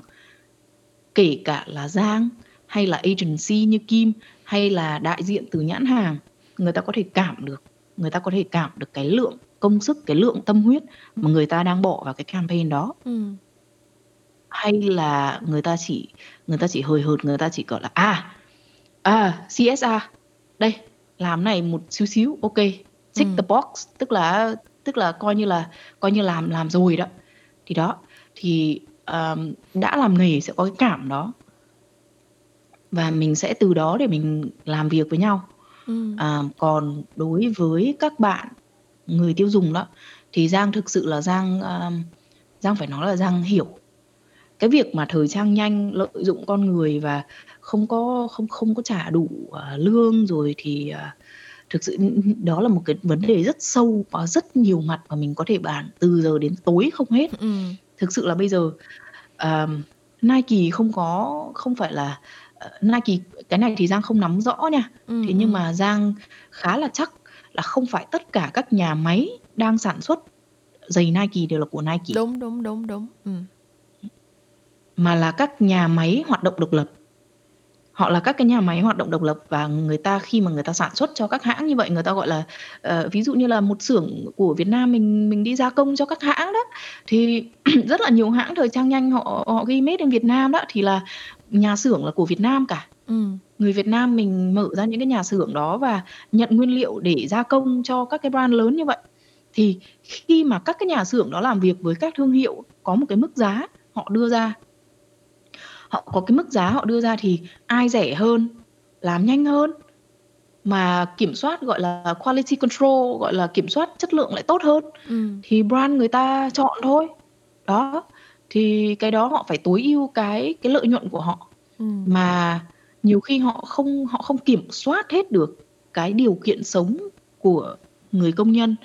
kể cả là Giang hay là agency như Kim hay là đại diện từ nhãn hàng, người ta có thể cảm được, người ta có thể cảm được cái lượng công sức, cái lượng tâm huyết mà người ta đang bỏ vào cái campaign đó. Ừm. Hay là người ta chỉ người ta chỉ hời hợt, người ta chỉ, gọi là, à, à, CSR, đây, làm này một xíu xíu, ok, tick Ừm. the box, tức là tức là coi như là coi như làm làm rồi đó. Thì đó, thì, ờm, đã làm nghề sẽ có cái cảm đó. Và mình sẽ từ đó để mình làm việc với nhau. Ừm. À, còn đối với các bạn người tiêu dùng đó, thì Giang thực sự là Giang, a, Giang phải nói là Giang hiểu. Cái việc mà thời trang nhanh lợi dụng con người và không có không không có trả đủ, ờ, lương rồi thì, à, thực sự, đó là một cái vấn đề rất sâu và rất nhiều mặt mà mình có thể bàn từ giờ đến tối không hết. Ừm. Thực sự là bây giờ, ờm, Nike không có không phải là, ờ, Nike cái này thì Giang không nắm rõ nha. Ừm, Thế nhưng ừm. mà Giang khá là chắc là không phải tất cả các nhà máy đang sản xuất giày Nike đều là của Nike. Đúng, đúng, đúng, đúng. Ừm. Mà là các nhà máy hoạt động độc lập. Họ là các cái nhà máy hoạt động độc lập và người ta khi mà người ta sản xuất cho các hãng như vậy, người ta, gọi là, ờ, ví dụ như là một xưởng của Việt Nam mình mình đi gia công cho các hãng đó, thì rất là nhiều hãng thời trang nhanh họ họ ghi made in Việt Nam đó, thì là nhà xưởng là của Việt Nam cả. Ừm. Người Việt Nam mình mở ra những cái nhà xưởng đó và nhận nguyên liệu để gia công cho các cái brand lớn như vậy. Thì khi mà các cái nhà xưởng đó làm việc với các thương hiệu có một cái mức giá họ đưa ra họ có cái mức giá họ đưa ra thì ai rẻ hơn, làm nhanh hơn, mà kiểm soát, gọi là, quality control, gọi là, kiểm soát chất lượng lại tốt hơn, Ừm. thì brand người ta chọn thôi. Đó, thì cái đó họ phải tối ưu cái cái lợi nhuận của họ. Ừm. Mà nhiều khi họ không họ không kiểm soát hết được cái điều kiện sống của người công nhân,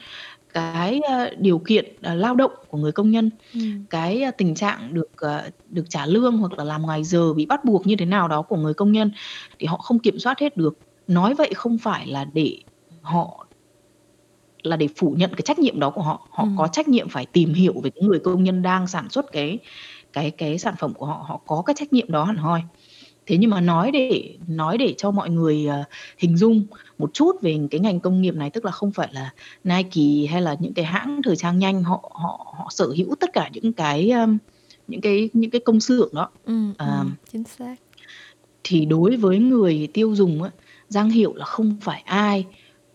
cái, a, điều kiện, ờ, lao động của người công nhân, Ừm. cái, a, tình trạng được, ờ, được trả lương hoặc là làm ngoài giờ bị bắt buộc như thế nào đó của người công nhân, thì họ không kiểm soát hết được. Nói vậy không phải là để họ là để phủ nhận cái trách nhiệm đó của họ. Họ Ừm. có trách nhiệm phải tìm hiểu về cái người công nhân đang sản xuất cái cái cái sản phẩm của họ, họ có cái trách nhiệm đó hẳn hoi. Thế nhưng mà nói để nói để cho mọi người, ờ, hình dung một chút về cái ngành công nghiệp này, tức là không phải là Nike hay là những cái hãng thời trang nhanh họ họ họ sở hữu tất cả những cái, ờm, những cái những cái công xưởng đó. Ừm, Ờm. ừm, chính xác. Thì đối với người tiêu dùng á, Giang hiểu là không phải ai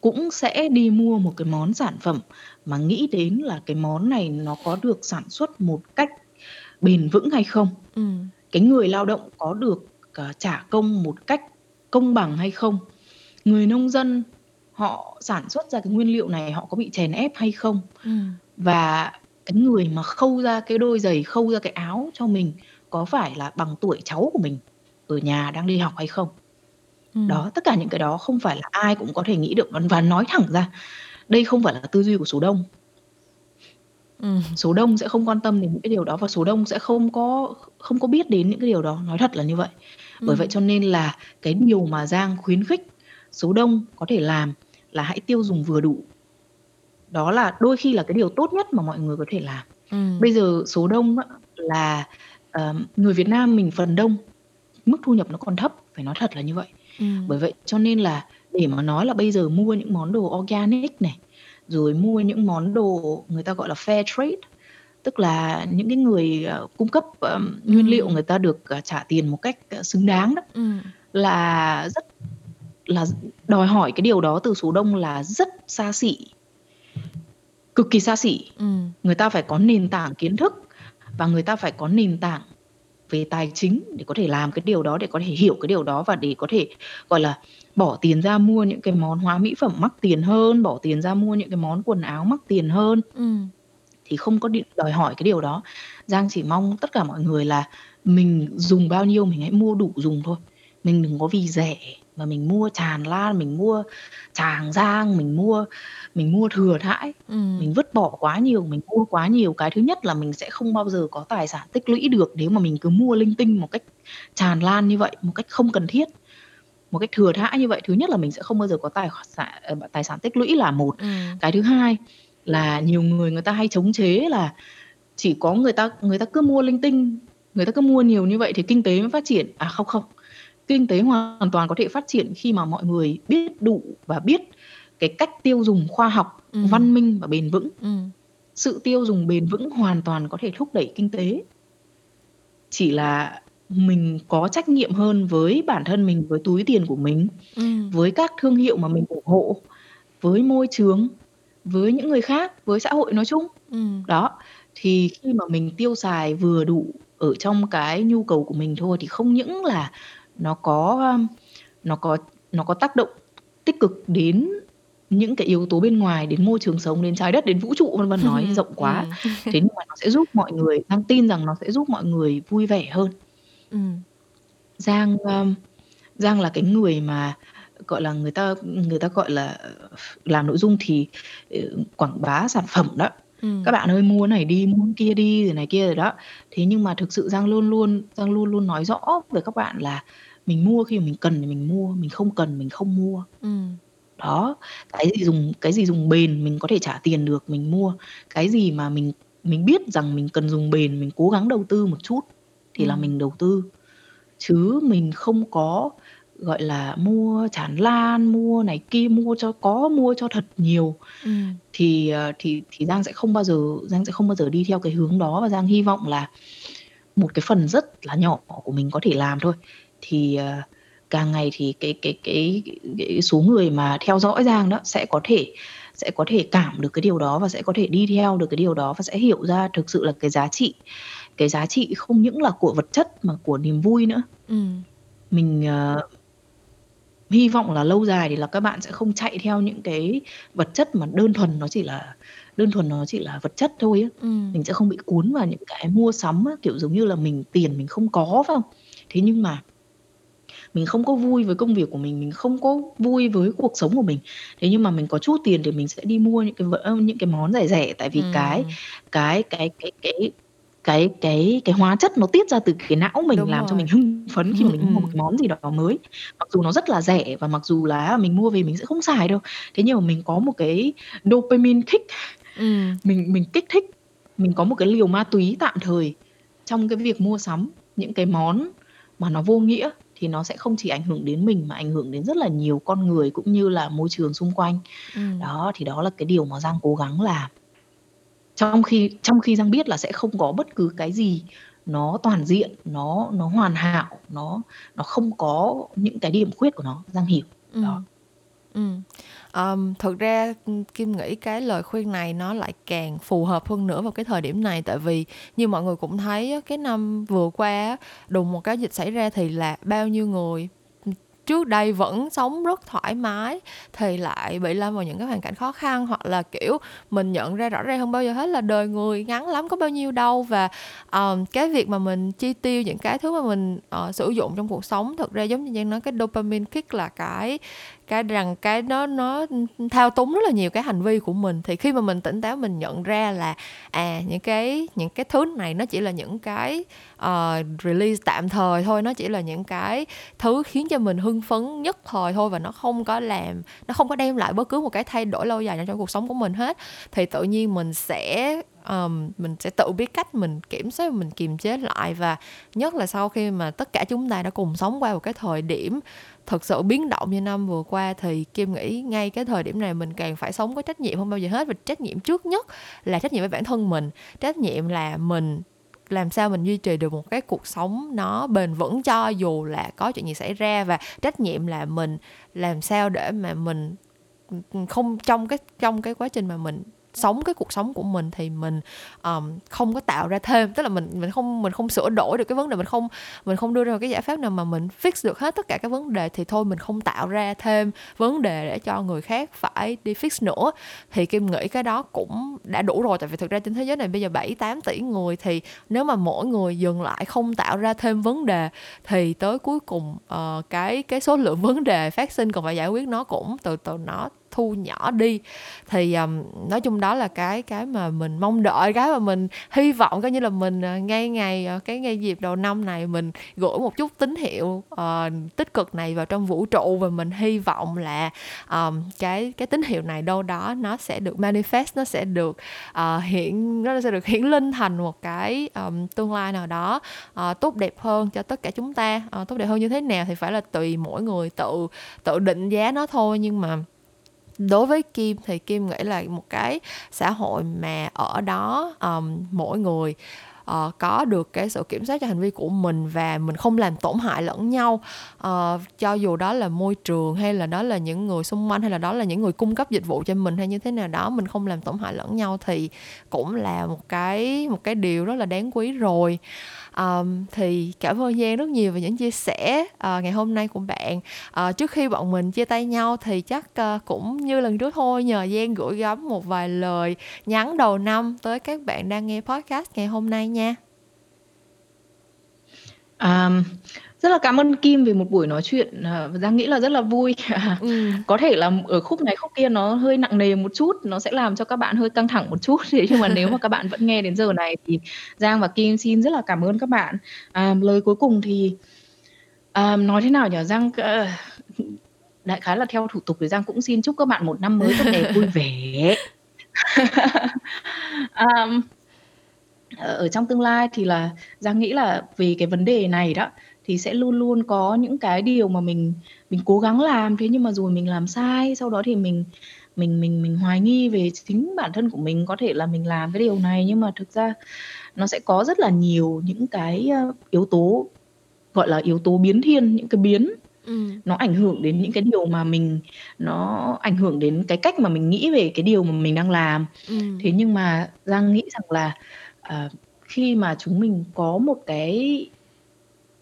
cũng sẽ đi mua một cái món sản phẩm mà nghĩ đến là cái món này nó có được sản xuất một cách bền vững hay không. Ừm. Cái người lao động có được, ờ, trả công một cách công bằng hay không. Người nông dân họ sản xuất ra cái nguyên liệu này họ có bị chèn ép hay không. Ừm. Và cái người mà khâu ra cái đôi giày, khâu ra cái áo cho mình có phải là bằng tuổi cháu của mình ở nhà đang đi học hay không. Ừm. Đó, tất cả những cái đó không phải là ai cũng có thể nghĩ được và nói thẳng ra, đây không phải là tư duy của số đông. Ừm. Số đông sẽ không quan tâm đến những cái điều đó và số đông sẽ không có không có biết đến những cái điều đó, nói thật là như vậy. Bởi vậy Ừm. cho nên là cái điều mà Giang khuyến khích số đông có thể làm là hãy tiêu dùng vừa đủ. Đó là đôi khi là cái điều tốt nhất mà mọi người có thể làm. Ừm. Bây giờ số đông là, ờm, người Việt Nam mình phần đông mức thu nhập nó còn thấp, phải nói thật là như vậy. Ừm. Bởi vậy cho nên là để mà nói là bây giờ mua những món đồ organic này, rồi mua những món đồ người ta gọi là fair trade, tức là những cái người, ờ, cung cấp, ờm, nguyên liệu Ừm. người ta được, ờ, trả tiền một cách, ờ, xứng đáng đó, Ừm. là rất là đòi hỏi cái điều đó từ số đông là rất xa xỉ. Cực kỳ xa xỉ. Ừm. Người ta phải có nền tảng kiến thức và người ta phải có nền tảng về tài chính để có thể làm cái điều đó, để có thể hiểu cái điều đó và để có thể, gọi là, bỏ tiền ra mua những cái món hóa mỹ phẩm mắc tiền hơn, bỏ tiền ra mua những cái món quần áo mắc tiền hơn. Ừm. Thì không có đòi hỏi cái điều đó. Giang chỉ mong tất cả mọi người là mình dùng bao nhiêu mình hãy mua đủ dùng thôi. Mình đừng có vì rẻ mà mình mua tràn lan, mình mua tràng dang, mình mua mình mua thừa thãi, Ừm. mình vứt bỏ quá nhiều, mình mua quá nhiều. Cái thứ nhất là mình sẽ không bao giờ có tài sản tích lũy được nếu mà mình cứ mua linh tinh một cách tràn lan như vậy, một cách không cần thiết, một cách thừa thãi như vậy. Thứ nhất là mình sẽ không bao giờ có tài sản ờ, tài sản tích lũy là một. Ừm. Cái thứ hai là nhiều người người ta hay chống chế là chỉ có người ta người ta cứ mua linh tinh người ta cứ mua nhiều như vậy thì kinh tế mới phát triển à không không kinh tế hoàn toàn có thể phát triển khi mà mọi người biết đủ và biết cái cách tiêu dùng khoa học ừ. văn minh và bền vững ừ. sự tiêu dùng bền vững hoàn toàn có thể thúc đẩy kinh tế chỉ là mình có trách nhiệm hơn với bản thân mình với túi tiền của mình ừ. với các thương hiệu mà mình ủng hộ với môi trường với những người khác với xã hội nói chung ừ. đó thì khi mà mình tiêu xài vừa đủ ở trong cái nhu cầu của mình thôi thì không những là nó có nó có nó có tác động tích cực đến những cái yếu tố bên ngoài đến môi trường sống đến trái đất đến vũ trụ vân vân nói rộng quá ừ. thế nhưng mà nó sẽ giúp mọi người đang tin rằng nó sẽ giúp mọi người vui vẻ hơn ừ. giang um, giang là cái người mà gọi là người ta người ta gọi là làm nội dung thì ừ, quảng bá sản phẩm đó ừ. các bạn ơi mua này đi mua kia đi rồi này kia rồi đó thế nhưng mà thực sự giang luôn luôn giang luôn luôn nói rõ với các bạn là mình mua khi mà mình cần thì mình mua mình không cần mình không mua ừ. đó cái gì dùng cái gì dùng bền mình có thể trả tiền được mình mua cái gì mà mình mình biết rằng mình cần dùng bền mình cố gắng đầu tư một chút thì ừ. là mình đầu tư chứ mình không có gọi là mua tràn lan mua này kia mua cho có mua cho thật nhiều ừ. thì ờ, thì thì giang sẽ không bao giờ giang sẽ không bao giờ đi theo cái hướng đó và giang hy vọng là một cái phần rất là nhỏ của mình có thể làm thôi thì uh, càng ngày thì cái cái cái cái số người mà theo dõi Giang đó sẽ có thể sẽ có thể cảm được cái điều đó và sẽ có thể đi theo được cái điều đó và sẽ hiểu ra thực sự là cái giá trị cái giá trị không những là của vật chất mà của niềm vui nữa ừ. mình uh, hy vọng là lâu dài thì là các bạn sẽ không chạy theo những cái vật chất mà đơn thuần nó chỉ là đơn thuần nó chỉ là vật chất thôi á ừ. mình sẽ không bị cuốn vào những cái mua sắm á, kiểu giống như là mình tiền mình không có phải không thế nhưng mà mình không có vui với công việc của mình mình không có vui với cuộc sống của mình thế nhưng mà mình có chút tiền thì mình sẽ đi mua những cái những cái món rẻ rẻ tại vì ừ. cái cái cái cái cái cái cái cái hóa chất nó tiết ra từ cái não mình Đúng làm cho mình hưng phấn khi mà mình mua một cái món gì đó mới. Mặc dù nó rất là rẻ và mặc dù là mình mua về mình sẽ không xài đâu. Thế nhưng mà mình có một cái dopamine kick, Ừm. mình mình kích thích, mình có một cái liều ma túy tạm thời trong cái việc mua sắm những cái món mà nó vô nghĩa thì nó sẽ không chỉ ảnh hưởng đến mình mà ảnh hưởng đến rất là nhiều con người cũng như là môi trường xung quanh. Ừm. Đó, thì đó là cái điều mà Giang cố gắng làm trong khi trong khi Giang biết là sẽ không có bất cứ cái gì nó toàn diện, nó nó hoàn hảo, nó nó không có những cái điểm khuyết của nó, Giang hiểu. Ừ. Đó. Ừm um, thực ra, Kim nghĩ cái lời khuyên này nó lại càng phù hợp hơn nữa vào cái thời điểm này, tại vì như mọi người cũng thấy cái năm vừa qua đùng một cái dịch xảy ra thì là bao nhiêu người trước đây vẫn sống rất thoải mái thì lại bị lâm vào những cái hoàn cảnh khó khăn. Hoặc là kiểu mình nhận ra rõ ràng hơn bao giờ hết là đời người ngắn lắm có bao nhiêu đâu. Và um, cái việc mà mình chi tiêu những cái thứ mà mình uh, sử dụng trong cuộc sống thực ra giống như Giang nói cái dopamine kick là cái cái rằng cái nó nó thao túng rất là nhiều cái hành vi của mình. Thì khi mà mình tỉnh táo mình nhận ra là à những cái những cái thứ này nó chỉ là những cái uh, release tạm thời thôi nó chỉ là những cái thứ khiến cho mình hưng phấn nhất thời thôi và nó không có làm nó không có đem lại bất cứ một cái thay đổi lâu dài nào trong cuộc sống của mình hết. Thì tự nhiên mình sẽ um, mình sẽ tự biết cách mình kiểm soát mình kiềm chế lại và nhất là sau khi mà tất cả chúng ta đã cùng sống qua một cái thời điểm thực sự biến động như năm vừa qua thì kim nghĩ ngay cái thời điểm này mình càng phải sống có trách nhiệm hơn bao giờ hết. Và trách nhiệm trước nhất là trách nhiệm với bản thân mình. Trách nhiệm là mình làm sao mình duy trì được một cái cuộc sống nó bền vững cho dù là có chuyện gì xảy ra. Và trách nhiệm là mình làm sao để mà mình ừ, không, trong cái trong cái quá trình mà mình sống cái cuộc sống của mình thì mình um, không có tạo ra thêm. Tức là mình mình không mình không sửa đổi được cái vấn đề mình không mình không đưa ra cái giải pháp nào mà mình fix được hết tất cả các vấn đề thì thôi mình không tạo ra thêm vấn đề để cho người khác phải đi fix nữa. Thì kim nghĩ cái đó cũng đã đủ rồi tại vì thực ra trên thế giới này bây giờ 7 8 tỷ người thì nếu mà mỗi người dừng lại không tạo ra thêm vấn đề thì tới cuối cùng uh, cái cái số lượng vấn đề phát sinh còn phải giải quyết nó cũng từ từ nó thu nhỏ đi. Thì um, nói chung đó là cái cái mà mình mong đợi cái mà mình hy vọng coi như là mình uh, ngay ngày uh, cái ngay dịp đầu năm này mình gửi một chút tín hiệu uh, tích cực này vào trong vũ trụ và mình hy vọng là um, cái cái tín hiệu này đâu đó nó sẽ được manifest nó sẽ được uh, hiển nó sẽ được hiển linh thành một cái um, tương lai nào đó uh, tốt đẹp hơn cho tất cả chúng ta. Uh, tốt đẹp hơn như thế nào thì phải là tùy mỗi người tự tự định giá nó thôi. Nhưng mà đối với kim thì kim nghĩ là một cái xã hội mà ở đó um, mỗi người uh, có được cái sự kiểm soát cho hành vi của mình và mình không làm tổn hại lẫn nhau. Uh, cho dù đó là môi trường hay là đó là những người xung quanh hay là đó là những người cung cấp dịch vụ cho mình hay như thế nào đó mình không làm tổn hại lẫn nhau thì cũng là một cái một cái điều rất là đáng quý rồi um, thì cảm ơn Giang rất nhiều về những chia sẻ uh, ngày hôm nay của bạn. Uh, trước khi bọn mình chia tay nhau thì chắc uh, cũng như lần trước thôi nhờ Giang gửi gắm một vài lời nhắn đầu năm tới các bạn đang nghe podcast ngày hôm nay nha. Um, rất là cảm ơn Kim về một buổi nói chuyện à, Giang nghĩ là rất là vui. Ừ. có thể là ở khúc này khúc kia nó hơi nặng nề một chút nó sẽ làm cho các bạn hơi căng thẳng một chút. Thế nhưng mà nếu mà các bạn vẫn nghe đến giờ này thì Giang và Kim xin rất là cảm ơn các bạn. À, lời cuối cùng thì à, nói thế nào nhỉ? Giang uh, đại khái là theo thủ tục thì Giang cũng xin chúc các bạn một năm mới tốt đẹp vui vẻ. Um, ở trong tương lai thì là Giang nghĩ là về cái vấn đề này đó thì sẽ luôn luôn có những cái điều mà mình mình cố gắng làm thế nhưng mà rồi mình làm sai sau đó thì mình mình mình mình hoài nghi về chính bản thân của mình có thể là mình làm cái điều này nhưng mà thực ra nó sẽ có rất là nhiều những cái yếu tố gọi là yếu tố biến thiên những cái biến ừ. nó ảnh hưởng đến những cái điều mà mình nó ảnh hưởng đến cái cách mà mình nghĩ về cái điều mà mình đang làm ừ. thế nhưng mà giang nghĩ rằng là uh, khi mà chúng mình có một cái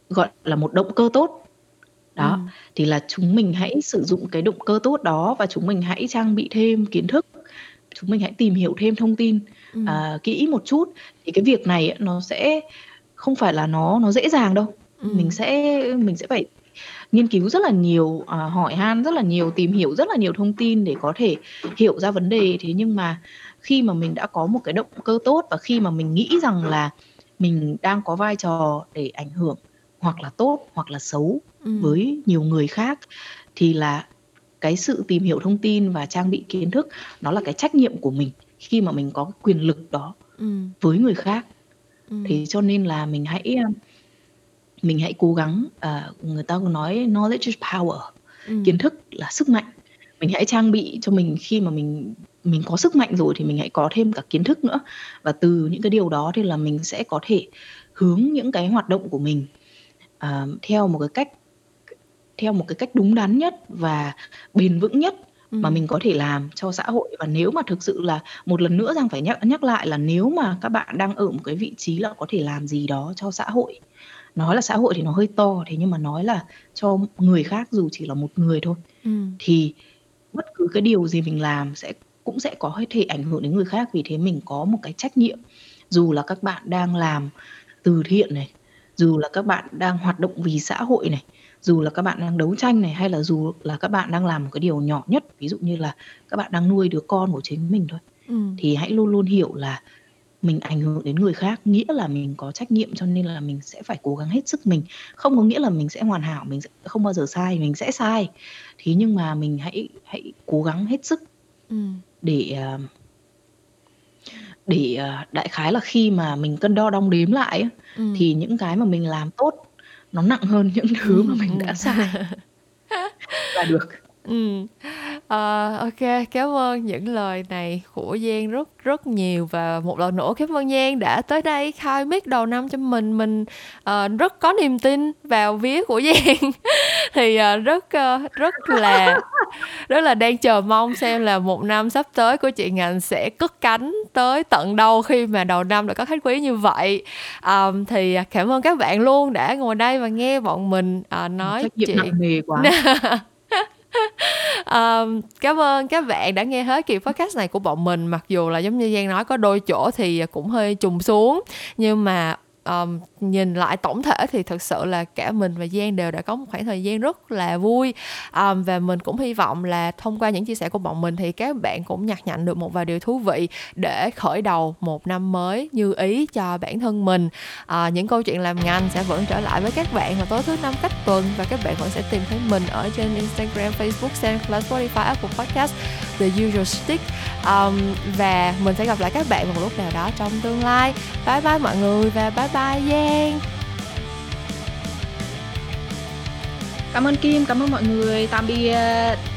gọi là một động cơ tốt đó ừ. thì là chúng mình hãy sử dụng cái động cơ tốt đó và chúng mình hãy trang bị thêm kiến thức chúng mình hãy tìm hiểu thêm thông tin ừ. uh, kỹ một chút thì cái việc này nó sẽ không phải là nó nó dễ dàng đâu ừ. mình sẽ mình sẽ phải nghiên cứu rất là nhiều uh, hỏi han rất là nhiều tìm hiểu rất là nhiều thông tin để có thể hiểu ra vấn đề thế nhưng mà khi mà mình đã có một cái động cơ tốt và khi mà mình nghĩ rằng là mình đang có vai trò để ảnh hưởng hoặc là tốt hoặc là xấu ừ. với nhiều người khác thì là cái sự tìm hiểu thông tin và trang bị kiến thức nó là cái trách nhiệm của mình khi mà mình có quyền lực đó ừ. với người khác ừ. thì cho nên là mình hãy mình hãy cố gắng uh, người ta nói knowledge is power ừ. kiến thức là sức mạnh mình hãy trang bị cho mình khi mà mình mình có sức mạnh rồi thì mình hãy có thêm cả kiến thức nữa và từ những cái điều đó thì là mình sẽ có thể hướng những cái hoạt động của mình uh, theo một cái cách theo một cái cách đúng đắn nhất và bền vững nhất ừ. mà mình có thể làm cho xã hội và nếu mà thực sự là một lần nữa rằng phải nhắc nhắc lại là nếu mà các bạn đang ở một cái vị trí là có thể làm gì đó cho xã hội nói là xã hội thì nó hơi to thế nhưng mà nói là cho người khác dù chỉ là một người thôi ừ. thì bất cứ cái điều gì mình làm sẽ cũng sẽ có thể ảnh hưởng đến người khác vì thế mình có một cái trách nhiệm dù là các bạn đang làm từ thiện này dù là các bạn đang hoạt động vì xã hội này dù là các bạn đang đấu tranh này hay là dù là các bạn đang làm một cái điều nhỏ nhất ví dụ như là các bạn đang nuôi đứa con của chính mình thôi ừ. thì hãy luôn luôn hiểu là mình ảnh hưởng đến người khác nghĩa là mình có trách nhiệm cho nên là mình sẽ phải cố gắng hết sức mình không có nghĩa là mình sẽ hoàn hảo mình sẽ không bao giờ sai mình sẽ sai thế nhưng mà mình hãy hãy cố gắng hết sức ừ. để uh, để uh, đại khái là khi mà mình cân đo đong đếm lại ừ. thì những cái mà mình làm tốt nó nặng hơn những thứ mà mình đã sai. Là được ừ. Ờ, ok, cảm ơn những lời này của Giang rất rất nhiều. Và một lần nữa cảm ơn Giang đã tới đây khai mic đầu năm cho mình. Mình uh, rất có niềm tin vào vía của Giang. Thì uh, rất uh, rất là rất là đang chờ mong xem là một năm sắp tới của chị ngành sẽ cất cánh tới tận đâu khi mà đầu năm đã có khách quý như vậy. Um, thì cảm ơn các bạn luôn đã ngồi đây và nghe bọn mình uh, nói chuyện. nặng nề quá um, cảm ơn các bạn đã nghe hết kỳ podcast này của bọn mình. Mặc dù là giống như giang nói có đôi chỗ thì cũng hơi trùng xuống. Nhưng mà um, nhìn lại tổng thể thì thực sự là cả mình và Giang đều đã có một khoảng thời gian rất là vui. Um, và mình cũng hy vọng là thông qua những chia sẻ của bọn mình thì các bạn cũng nhặt nhạnh được một vài điều thú vị để khởi đầu một năm mới như ý cho bản thân mình. Uh, những câu chuyện làm ngành sẽ vẫn trở lại với các bạn vào tối thứ năm cách tuần và các bạn vẫn sẽ tìm thấy mình ở trên Instagram, Facebook, SoundCloud, Spotify, Apple Podcast, The Usual Stick um, và mình sẽ gặp lại các bạn một lúc nào đó trong tương lai. Bye bye mọi người và bye bye Giang. Cảm ơn Kim, cảm ơn mọi người. Tạm biệt.